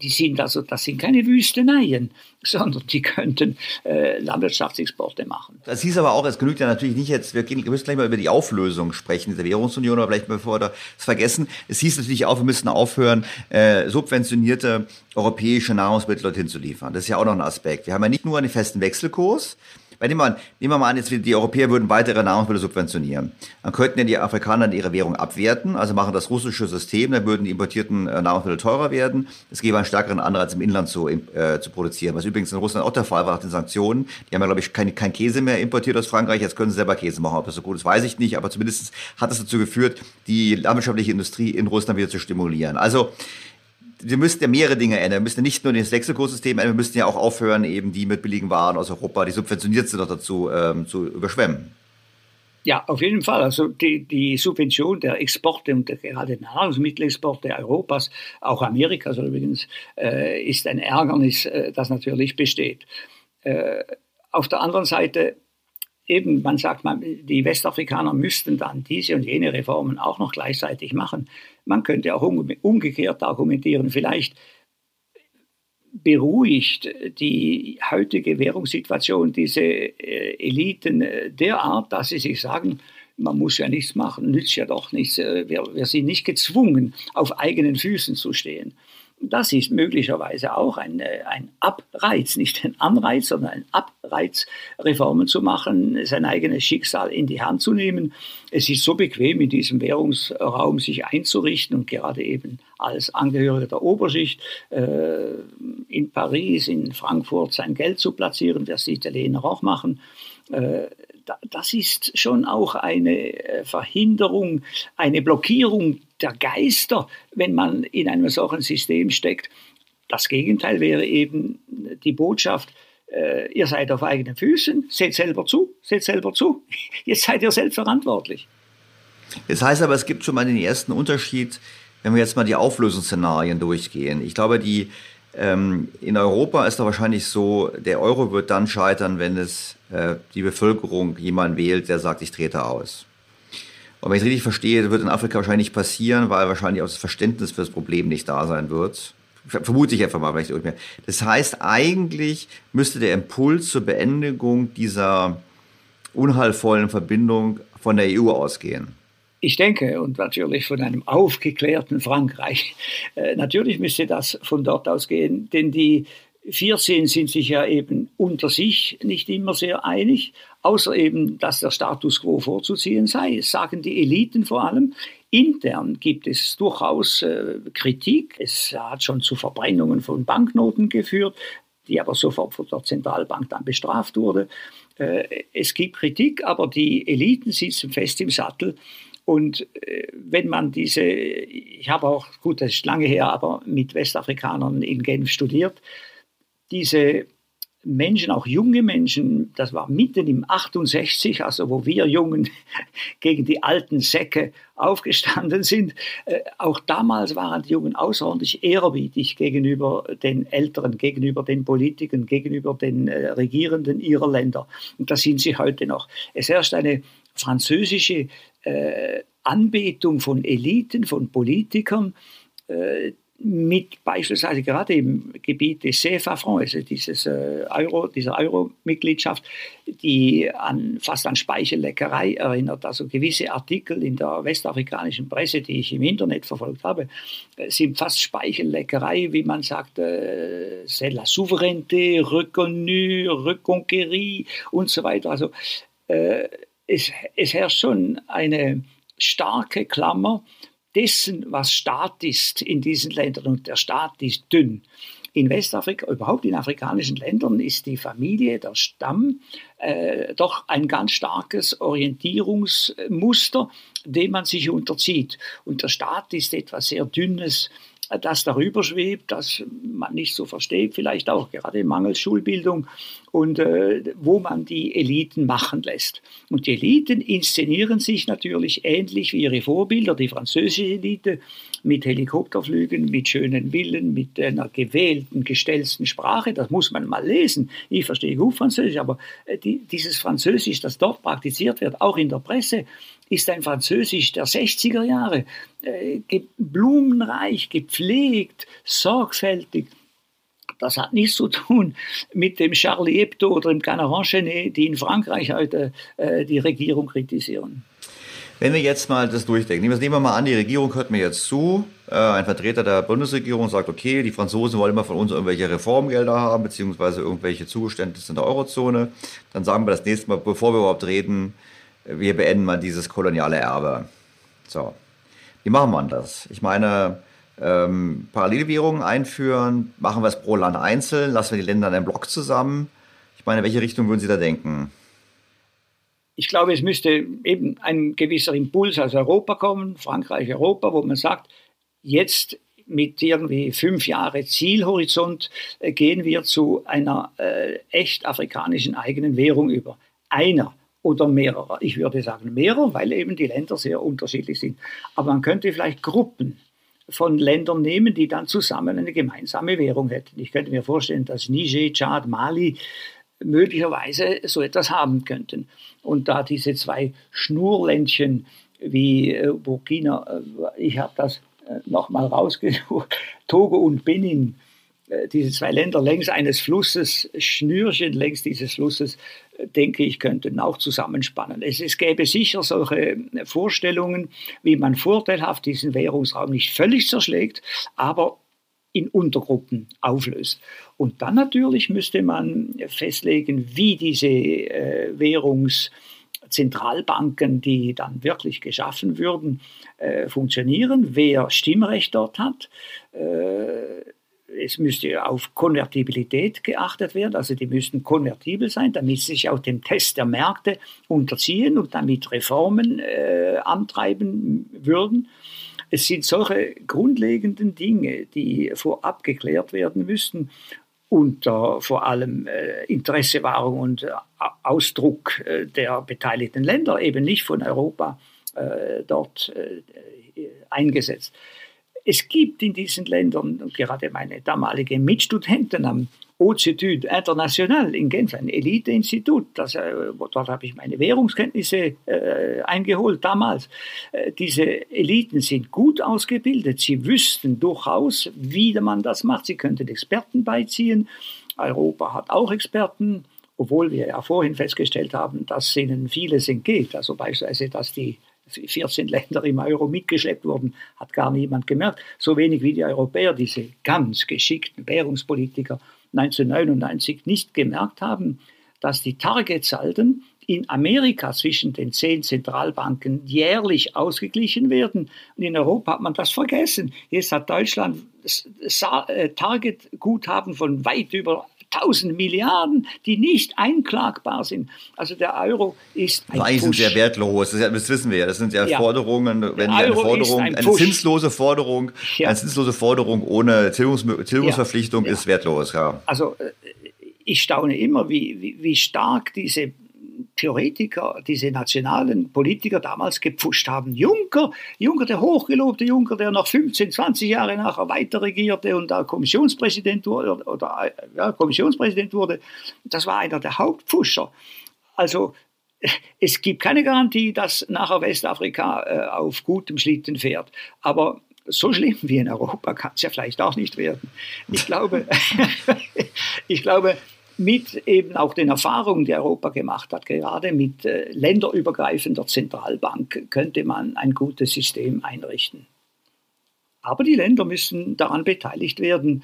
die sind also, das sind keine Wüsteneien, sondern die könnten äh, Landwirtschaftsexporte machen. Das hieß aber auch, es genügt ja natürlich nicht jetzt, wir, gehen, wir müssen gleich mal über die Auflösung sprechen, dieser Währungsunion, aber vielleicht bevor wir das vergessen, es hieß natürlich auch, wir müssen aufhören, äh, subventionierte europäische Nahrungsmittel dorthin zu liefern. Das ist ja auch noch ein Aspekt. Wir haben ja nicht nur einen festen Wechselkurs, Bei dem man, nehmen wir mal an, jetzt die Europäer würden weitere Nahrungsmittel subventionieren. Dann könnten ja die Afrikaner ihre Währung abwerten, also machen das russische System, dann würden die importierten äh, Nahrungsmittel teurer werden. Es gäbe einen stärkeren Anreiz, im Inland zu, äh, zu produzieren, was übrigens in Russland auch der Fall war nach den Sanktionen. Die haben ja, glaube ich, kein, kein Käse mehr importiert aus Frankreich, jetzt können sie selber Käse machen. Ob das so gut ist, weiß ich nicht, aber zumindest hat es dazu geführt, die landwirtschaftliche Industrie in Russland wieder zu stimulieren. Also, wir müssten ja mehrere Dinge ändern. Wir müssten nicht nur das Wechselkurssystem ändern, wir müssten ja auch aufhören, eben die mit billigen Waren aus Europa, die subventioniert sind, noch dazu ähm, zu überschwemmen. Ja, auf jeden Fall. Also die, die Subvention der Exporte und der, gerade Nahrungsmittelexporte Europas, auch Amerikas übrigens, äh, ist ein Ärgernis, äh, das natürlich besteht. Äh, auf der anderen Seite eben, man sagt, man, die Westafrikaner müssten dann diese und jene Reformen auch noch gleichzeitig machen. Man könnte auch umgekehrt argumentieren, vielleicht beruhigt die heutige Währungssituation diese äh, Eliten äh, derart, dass sie sich sagen, man muss ja nichts machen, nützt ja doch nichts, äh, wir, wir sind nicht gezwungen, auf eigenen Füßen zu stehen. Das ist möglicherweise auch ein, äh, ein Abreiz, nicht ein Anreiz, sondern ein Abreiz, Reformen zu machen, sein eigenes Schicksal in die Hand zu nehmen. Es ist so bequem, in diesem Währungsraum sich einzurichten und gerade eben als Angehöriger der Oberschicht äh, in Paris, in Frankfurt sein Geld zu platzieren, das die Italiener auch machen. Äh, das ist schon auch eine äh, Verhinderung, eine Blockierung der Geister, wenn man in einem solchen System steckt. Das Gegenteil wäre eben die Botschaft, äh, ihr seid auf eigenen Füßen, seht selber zu, seht selber zu. Jetzt seid ihr selbst verantwortlich. Das heißt aber, es gibt schon mal den ersten Unterschied, wenn wir jetzt mal die Auflösungsszenarien durchgehen. Ich glaube, die ähm, in Europa ist da wahrscheinlich so, der Euro wird dann scheitern, wenn es äh, die Bevölkerung jemanden wählt, der sagt, ich trete aus. Und wenn ich es richtig verstehe, wird in Afrika wahrscheinlich nicht passieren, weil wahrscheinlich auch das Verständnis für das Problem nicht da sein wird. Vermute ich einfach mal vielleicht irgendwie. Das heißt, eigentlich müsste der Impuls zur Beendigung dieser unheilvollen Verbindung von der EU ausgehen. Ich denke, und natürlich von einem aufgeklärten Frankreich, äh, natürlich müsste das von dort ausgehen, denn die 14 sind sich ja eben unter sich nicht immer sehr einig, außer eben, dass der Status quo vorzuziehen sei. Sagen die Eliten vor allem. Intern gibt es durchaus äh, Kritik. Es hat schon zu Verbrennungen von Banknoten geführt, die aber sofort von der Zentralbank dann bestraft wurde. Äh, es gibt Kritik, aber die Eliten sitzen fest im Sattel und äh, wenn man diese, ich habe auch, gut, das ist lange her, aber mit Westafrikanern in Genf studiert, diese Menschen, auch junge Menschen, das war mitten im 68, also wo wir Jungen gegen die alten Säcke aufgestanden sind. Äh, auch damals waren die Jungen außerordentlich ehrerbietig gegenüber den Älteren, gegenüber den Politikern, gegenüber den äh, Regierenden ihrer Länder. Und das sind sie heute noch. Es herrscht eine französische äh, Anbetung von Eliten, von Politikern, äh, mit beispielsweise gerade im Gebiet des CFA-Fonds, also dieses, äh, Euro, dieser Euro-Mitgliedschaft, die an, fast an Speichelleckerei erinnert. Also gewisse Artikel in der westafrikanischen Presse, die ich im Internet verfolgt habe, äh, sind fast Speichelleckerei, wie man sagt, äh, c'est la souveraineté reconnue, reconquérie und so weiter. Also äh, es, es herrscht schon eine starke Klammer dessen, was Staat ist in diesen Ländern. Und der Staat ist dünn. In Westafrika, überhaupt in afrikanischen Ländern, ist die Familie, der Stamm, äh, doch ein ganz starkes Orientierungsmuster, dem man sich unterzieht. Und der Staat ist etwas sehr Dünnes, das darüber schwebt, das man nicht so versteht, vielleicht auch gerade mangels Schulbildung und äh, wo man die Eliten machen lässt. Und die Eliten inszenieren sich natürlich ähnlich wie ihre Vorbilder, die französische Elite, mit Helikopterflügen, mit schönen Villen, mit einer gewählten, gestellten Sprache. Das muss man mal lesen. Ich verstehe gut Französisch, aber äh, die, dieses Französisch, das dort praktiziert wird, auch in der Presse, ist ein Französisch der 60er Jahre, äh, blumenreich, gepflegt, sorgfältig. Das hat nichts zu tun mit dem Charlie Hebdo oder dem Canaran Chenet, die in Frankreich heute äh, die Regierung kritisieren. Wenn wir jetzt mal das durchdenken, nehmen wir mal an, die Regierung hört mir jetzt zu, äh, ein Vertreter der Bundesregierung sagt, okay, die Franzosen wollen immer von uns irgendwelche Reformgelder haben, beziehungsweise irgendwelche Zugeständnisse in der Eurozone. Dann sagen wir das nächste Mal, bevor wir überhaupt reden, wir beenden mal dieses koloniale Erbe. So, wie machen wir das? Ich meine, ähm, Parallelwährungen einführen, machen wir es pro Land einzeln, lassen wir die Länder in einem Block zusammen. Ich meine, welche Richtung würden Sie da denken? ich glaube, es müsste eben ein gewisser Impuls aus Europa kommen, Frankreich, Europa, wo man sagt, jetzt mit irgendwie fünf Jahre Zielhorizont äh, gehen wir zu einer äh, echt afrikanischen eigenen Währung über. Einer oder mehrerer. Ich würde sagen mehrer, weil eben die Länder sehr unterschiedlich sind. Aber man könnte vielleicht Gruppen von Ländern nehmen, die dann zusammen eine gemeinsame Währung hätten. Ich könnte mir vorstellen, dass Niger, Tschad, Mali möglicherweise so etwas haben könnten. Und da diese zwei Schnurländchen wie äh, Burkina, äh, ich habe das äh, nochmal rausgesucht, Togo und Benin, diese zwei Länder längs eines Flusses, Schnürchen längs dieses Flusses, denke ich, könnten auch zusammenspannen. Es, es gäbe sicher solche Vorstellungen, wie man vorteilhaft diesen Währungsraum nicht völlig zerschlägt, aber in Untergruppen auflöst. Und dann natürlich müsste man festlegen, wie diese äh, Währungszentralbanken, die dann wirklich geschaffen würden, äh, funktionieren, wer Stimmrecht dort hat. Äh, es müsste auf Konvertibilität geachtet werden, also die müssten konvertibel sein, damit sie sich auch dem Test der Märkte unterziehen und damit Reformen äh, antreiben würden. Es sind solche grundlegenden Dinge, die vorab geklärt werden müssten unter vor allem äh, Interessewahrung und äh, Ausdruck äh, der beteiligten Länder, eben nicht von Europa äh, dort äh, eingesetzt. Es gibt in diesen Ländern, gerade meine damalige Mitstudentin am Haute-Études International in Genf, ein Eliteinstitut. Äh, dort habe ich meine Währungskenntnisse äh, eingeholt damals. Äh, diese Eliten sind gut ausgebildet. Sie wüssten durchaus, wie man das macht. Sie könnten Experten beiziehen. Europa hat auch Experten, obwohl wir ja vorhin festgestellt haben, dass ihnen vieles entgeht. Also beispielsweise, dass die 14 Länder im Euro mitgeschleppt wurden, hat gar niemand gemerkt. So wenig wie die Europäer, diese ganz geschickten Währungspolitiker 1999 nicht gemerkt haben, dass die Targetsalden in Amerika zwischen den zehn Zentralbanken jährlich ausgeglichen werden. Und in Europa hat man das vergessen. Jetzt hat Deutschland äh, Targetguthaben von weit über 1000 Milliarden, die nicht einklagbar sind. Also der Euro ist ein Eigentlich sind sehr wertlos, das, wissen wir. Das sind ja, ja. Forderungen, wenn eine Forderung, ein eine zinslose Forderung, ja. eine zinslose Forderung ohne Tilgungs Tilgungsverpflichtung ja. ist wertlos. Ja. Also äh, ich staune immer, wie, wie, wie stark diese Theoretiker, diese nationalen Politiker damals gepfuscht haben. Juncker, Juncker, der hochgelobte Juncker, der noch 15, 20 Jahre nachher weiter regierte und da Kommissionspräsident wurde, oder, ja, Kommissionspräsident wurde, das war einer der Hauptpfuscher. Also es gibt keine Garantie, dass nachher Westafrika äh, auf gutem Schlitten fährt. Aber so schlimm wie in Europa kann es ja vielleicht auch nicht werden. Ich glaube, ich glaube, mit eben auch den Erfahrungen, die Europa gemacht hat, gerade mit äh, länderübergreifender Zentralbank, könnte man ein gutes System einrichten. Aber die Länder müssen daran beteiligt werden.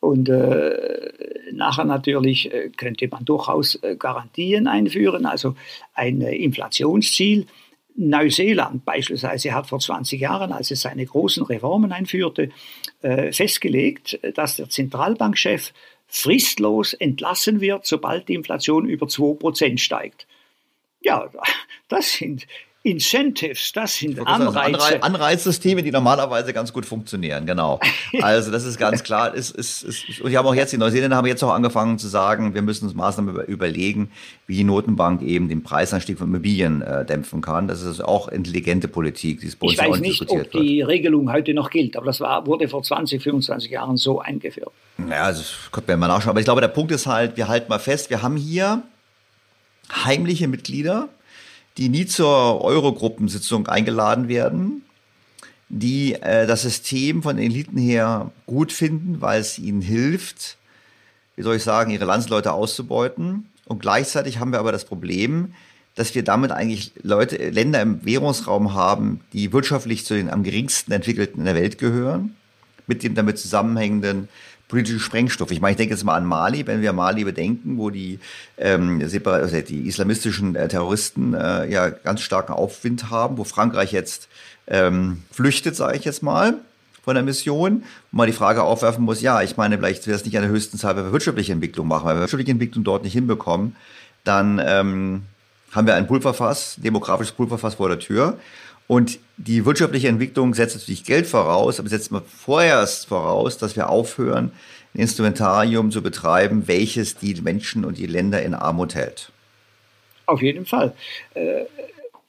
Und äh, nachher natürlich äh, könnte man durchaus äh, Garantien einführen, also ein äh, Inflationsziel. Neuseeland beispielsweise hat vor 20 Jahren, als es seine großen Reformen einführte, äh, festgelegt, dass der Zentralbankchef fristlos entlassen wird, sobald die Inflation über 2% steigt. Ja, das sind Incentives, das sind Anreize. Anreizsysteme, die normalerweise ganz gut funktionieren, genau. Also das ist ganz klar. Ist, ist, ist, und die haben auch jetzt, die Neuseeländer haben jetzt auch angefangen zu sagen, wir müssen uns Maßnahmen über, überlegen, wie die Notenbank eben den Preisanstieg von Immobilien äh, dämpfen kann. Das ist auch intelligente Politik, die ist bei uns Ich weiß nicht, ob die Regelung heute noch gilt, aber das war, wurde vor 20, 25 Jahren so eingeführt. Ja, das könnte man mal nachschauen. Aber ich glaube, der Punkt ist halt, wir halten mal fest, wir haben hier heimliche Mitglieder, die nie zur Eurogruppensitzung eingeladen werden, die äh, das System von den Eliten her gut finden, weil es ihnen hilft, wie soll ich sagen, ihre Landsleute auszubeuten. Und gleichzeitig haben wir aber das Problem, dass wir damit eigentlich Leute, Länder im Währungsraum haben, die wirtschaftlich zu den am geringsten entwickelten in der Welt gehören, mit dem damit zusammenhängenden politischen Sprengstoff. Ich meine, ich denke jetzt mal an Mali, wenn wir Mali bedenken, wo die, ähm, also die islamistischen äh, Terroristen äh, ja ganz starken Aufwind haben, wo Frankreich jetzt ähm, flüchtet, sage ich jetzt mal, von der Mission, wo man die Frage aufwerfen muss, ja, ich meine, vielleicht wäre es nicht an der höchsten Zahl, wenn wir wirtschaftliche Entwicklung machen, weil wir wirtschaftliche Entwicklung dort nicht hinbekommen, dann ähm, haben wir ein Pulverfass, demografisches Pulverfass vor der Tür. Und die wirtschaftliche Entwicklung setzt natürlich Geld voraus, aber setzt mal vorerst voraus, dass wir aufhören, ein Instrumentarium zu betreiben, welches die Menschen und die Länder in Armut hält. Auf jeden Fall. Äh,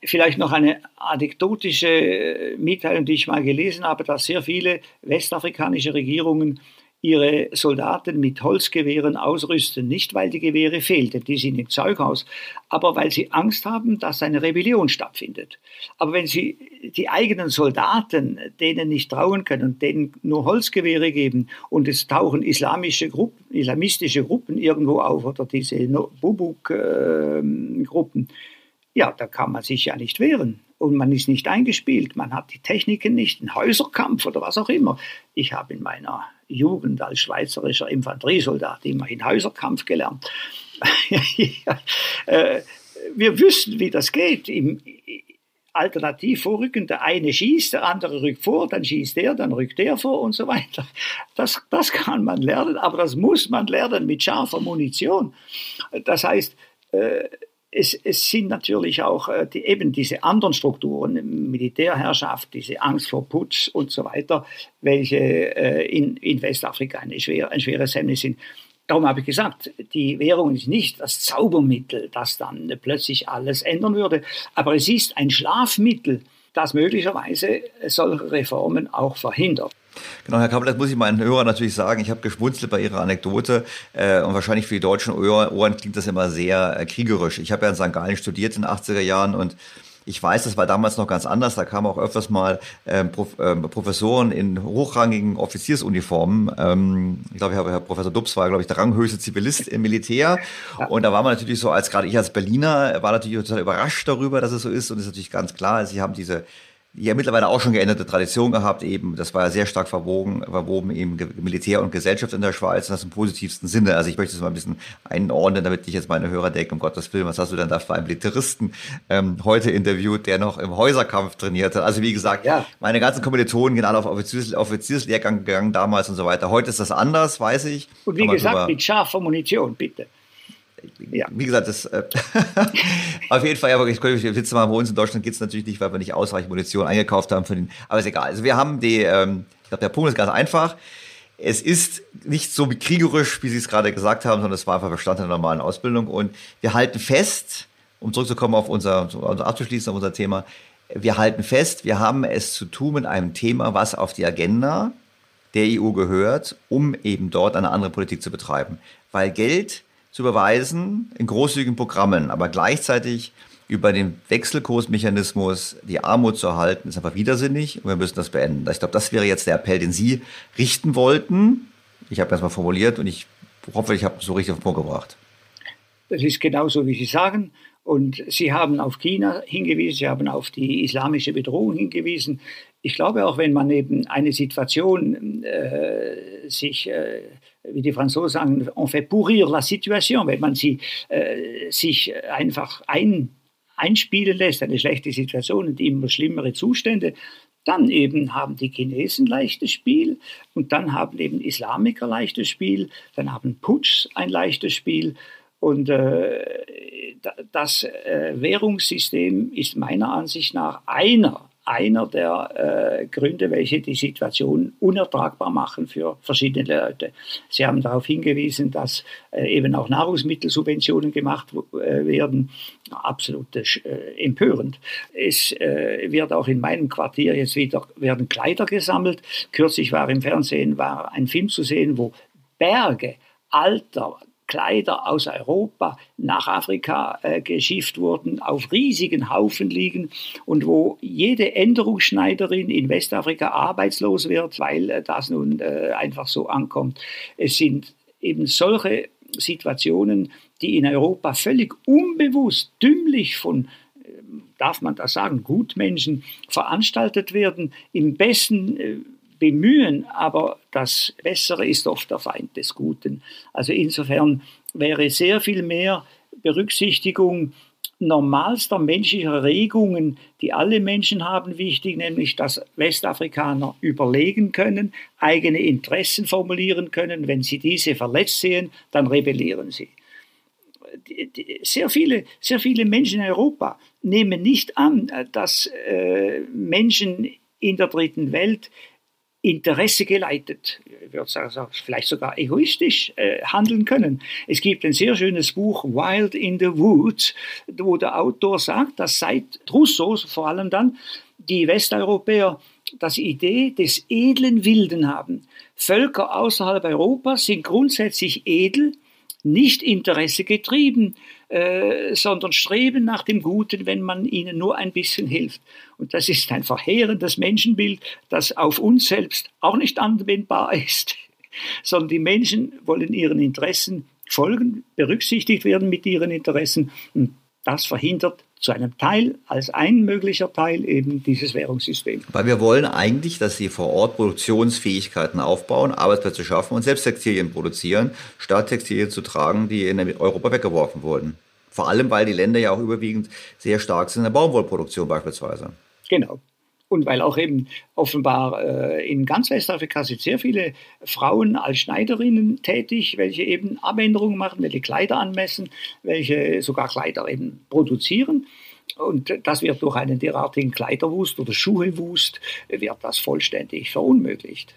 vielleicht noch eine anekdotische Mitteilung, die ich mal gelesen habe, dass sehr viele westafrikanische Regierungen ihre Soldaten mit Holzgewehren ausrüsten, nicht weil die Gewehre fehlten, die sind im Zeughaus, aber weil sie Angst haben, dass eine Rebellion stattfindet. Aber wenn sie die eigenen Soldaten denen nicht trauen können und denen nur Holzgewehre geben und es tauchen islamische Gruppen, islamistische Gruppen irgendwo auf oder diese Bubuk-Gruppen, äh, ja, da kann man sich ja nicht wehren und man ist nicht eingespielt, man hat die Techniken nicht, einen Häuserkampf oder was auch immer. Ich habe in meiner Jugend als schweizerischer Infanteriesoldat immerhin Häuserkampf gelernt. Äh, wir wüssten, wie das geht. Im Alternativ vorrücken, der eine schießt, der andere rückt vor, dann schießt der, dann rückt der vor und so weiter. Das, das kann man lernen, aber das muss man lernen mit scharfer Munition. Das heißt, äh, es, es sind natürlich auch äh, die, eben diese anderen Strukturen, Militärherrschaft, diese Angst vor Putsch und so weiter, welche äh, in, in Westafrika eine schwer, ein schweres Hemmnis sind. Darum habe ich gesagt, die Währung ist nicht das Zaubermittel, das dann plötzlich alles ändern würde, aber es ist ein Schlafmittel, das möglicherweise solche Reformen auch verhindert. Genau, Herr Kappel, das muss ich meinen Hörern natürlich sagen. Ich habe geschmunzelt bei Ihrer Anekdote äh, und wahrscheinlich für die deutschen Ohren klingt das immer sehr äh, kriegerisch. Ich habe ja in St. Gallen studiert in den 80er Jahren und ich weiß, das war damals noch ganz anders. Da kamen auch öfters mal ähm, Prof, ähm, Professoren in hochrangigen Offiziersuniformen. Ähm, ich glaube, Herr, Herr Professor Dubs war, glaube ich, der ranghöchste Zivilist im Militär. Und da war man natürlich so, als gerade ich als Berliner, war natürlich total überrascht darüber, dass es so ist. Und es ist natürlich ganz klar, Sie haben diese ja mittlerweile auch schon geänderte Tradition gehabt, eben, das war ja sehr stark verwogen, verwoben, eben Militär und Gesellschaft in der Schweiz, das im positivsten Sinne. Also ich möchte es mal ein bisschen einordnen, damit ich jetzt meine Hörer denke, um Gottes Willen, was hast du denn da für einen Militäristen ähm, heute interviewt, der noch im Häuserkampf trainierte? Also wie gesagt, ja. meine ganzen Kommilitonen gehen alle auf Offiziers, Offizierslehrgang gegangen damals und so weiter. Heute ist das anders, weiß ich. Und wie gesagt, mit scharfer Munition, bitte ja. wie gesagt, das äh, auf jeden Fall, ja, ich könnte Witze machen, bei uns in Deutschland geht es natürlich nicht, weil wir nicht ausreichend Munition eingekauft haben für den, aber ist egal. Also wir haben die, ähm, ich glaube, der Punkt ist ganz einfach. Es ist nicht so kriegerisch, wie Sie es gerade gesagt haben, sondern es war einfach Bestandteil der normalen Ausbildung. Und wir halten fest, um zurückzukommen auf unser, also abzuschließen auf unser Thema, wir halten fest, wir haben es zu tun mit einem Thema, was auf die Agenda der EU gehört, um eben dort eine andere Politik zu betreiben. Weil Geld zu überweisen in großzügigen Programmen, aber gleichzeitig über den Wechselkursmechanismus die Armut zu erhalten, ist einfach widersinnig und wir müssen das beenden. Ich glaube, das wäre jetzt der Appell, den Sie richten wollten. Ich habe das mal formuliert und ich hoffe, ich habe es so richtig auf den Punkt gebracht. Das ist genauso, wie Sie sagen. Und Sie haben auf China hingewiesen, Sie haben auf die islamische Bedrohung hingewiesen. Ich glaube auch, wenn man eben eine Situation äh, sich äh, wie die Franzosen sagen, on fait pourrir la situation, wenn man sie äh, sich einfach ein, einspielen lässt, eine schlechte Situation und immer schlimmere Zustände, dann eben haben die Chinesen leichtes Spiel und dann haben eben Islamiker leichtes Spiel, dann haben Putsch ein leichtes Spiel. Und äh, das äh, Währungssystem ist meiner Ansicht nach einer einer der äh, Gründe, welche die Situation unertragbar machen für verschiedene Leute. Sie haben darauf hingewiesen, dass äh, eben auch Nahrungsmittelsubventionen gemacht äh, werden. Absolut äh, empörend. Es äh, wird auch in meinem Quartier jetzt wieder werden Kleider gesammelt. Kürzlich war im Fernsehen war ein Film zu sehen, wo Berge alter Kleider aus Europa nach Afrika äh, geschifft wurden, auf riesigen Haufen liegen und wo jede Änderungsschneiderin in Westafrika arbeitslos wird, weil äh, das nun äh, einfach so ankommt. Es sind eben solche Situationen, die in Europa völlig unbewusst, dümmlich von darf man das sagen, Gutmenschen veranstaltet werden, im besten äh, Bemühen, aber das Bessere ist oft der Feind des Guten. Also insofern wäre sehr viel mehr Berücksichtigung normalster menschlicher Regungen, die alle Menschen haben, wichtig, nämlich dass Westafrikaner überlegen können, eigene Interessen formulieren können. Wenn sie diese verletzt sehen, dann rebellieren sie sehr viele, sehr viele Menschen in Europa nehmen nicht an, dass äh, Menschen in der dritten Welt Interesse geleitet, ich würde sagen, vielleicht sogar egoistisch äh, handeln können. Es gibt ein sehr schönes Buch, Wild in the Woods, wo der Autor sagt, dass seit Rousseau vor allem dann die Westeuropäer das Idee des edlen Wilden haben. Völker außerhalb Europas sind grundsätzlich edel, nicht Interesse getrieben, äh, sondern streben nach dem Guten, wenn man ihnen nur ein bisschen hilft. Und das ist ein verheerendes Menschenbild, das auf uns selbst auch nicht anwendbar ist, sondern die Menschen wollen ihren Interessen folgen, berücksichtigt werden mit ihren Interessen. Und das verhindert zu einem Teil, als ein möglicher Teil eben dieses Währungssystem. Weil wir wollen eigentlich, dass sie vor Ort Produktionsfähigkeiten aufbauen, Arbeitsplätze schaffen und selbst Textilien produzieren, statt Textilien zu tragen, die in Europa weggeworfen wurden. Vor allem, weil die Länder ja auch überwiegend sehr stark sind in der Baumwollproduktion beispielsweise. Genau. Und weil auch eben offenbar äh, in ganz Westafrika sind sehr viele Frauen als Schneiderinnen tätig, welche eben Abänderungen machen, welche Kleider anmessen, welche sogar Kleider eben produzieren. Und das wird durch einen derartigen Kleiderwust oder Schuhewust, wird das vollständig verunmöglicht.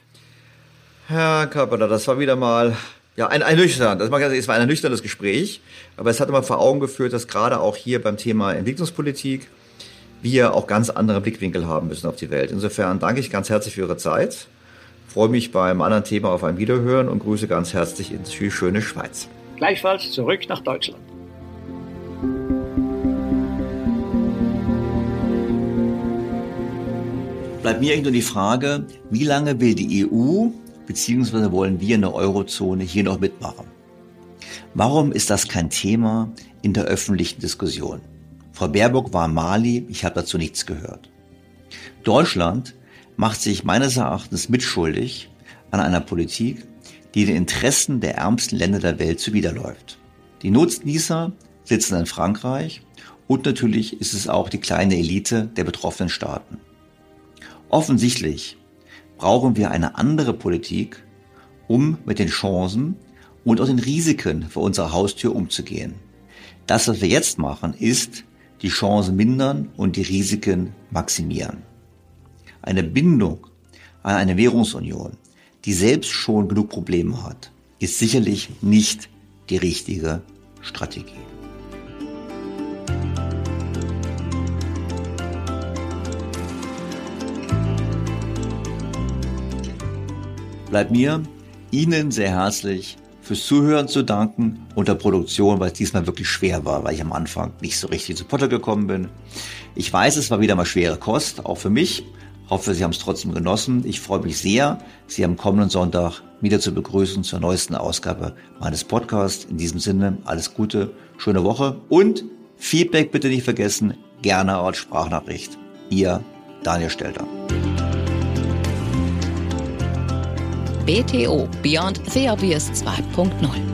Herr Kappeler, das war wieder mal ja, ein, ein ein nüchternes Gespräch, aber es hat immer vor Augen geführt, dass gerade auch hier beim Thema Entwicklungspolitik wir auch ganz andere Blickwinkel haben müssen auf die Welt. Insofern danke ich ganz herzlich für Ihre Zeit, freue mich beim anderen Thema auf ein Wiederhören und grüße ganz herzlich ins schöne Schweiz. Gleichfalls zurück nach Deutschland. Bleibt mir eigentlich nur die Frage, wie lange will die EU bzw. wollen wir in der Eurozone hier noch mitmachen? Warum ist das kein Thema in der öffentlichen Diskussion? Frau Baerbock war Mali, ich habe dazu nichts gehört. Deutschland macht sich meines Erachtens mitschuldig an einer Politik, die den Interessen der ärmsten Länder der Welt zuwiderläuft. Die Nutznießer sitzen in Frankreich und natürlich ist es auch die kleine Elite der betroffenen Staaten. Offensichtlich brauchen wir eine andere Politik, um mit den Chancen und auch den Risiken vor unserer Haustür umzugehen. Das, was wir jetzt machen, ist, die Chancen mindern und die Risiken maximieren. Eine Bindung an eine Währungsunion, die selbst schon genug Probleme hat, ist sicherlich nicht die richtige Strategie. Bleibt mir Ihnen sehr herzlich fürs Zuhören zu danken und der Produktion, weil es diesmal wirklich schwer war, weil ich am Anfang nicht so richtig zu Potter gekommen bin. Ich weiß, es war wieder mal schwere Kost, auch für mich. Hoffe, Sie haben es trotzdem genossen. Ich freue mich sehr, Sie am kommenden Sonntag wieder zu begrüßen zur neuesten Ausgabe meines Podcasts. In diesem Sinne, alles Gute, schöne Woche und Feedback bitte nicht vergessen, gerne als Sprachnachricht. Ihr Daniel Stelter. BTO Beyond the Obvious 2.0.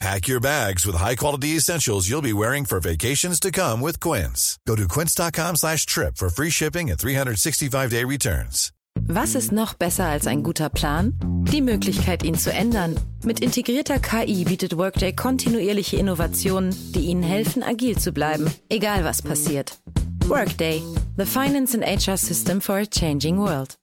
Pack your bags with high-quality essentials you'll be wearing for vacations to come with Quince. Go to quince.com slash trip for free shipping and 365-day returns. Was ist noch besser als ein guter Plan? Die Möglichkeit, ihn zu ändern. Mit integrierter KI bietet Workday kontinuierliche Innovationen, die Ihnen helfen, agil zu bleiben, egal was passiert. Workday, the finance and HR system for a changing world.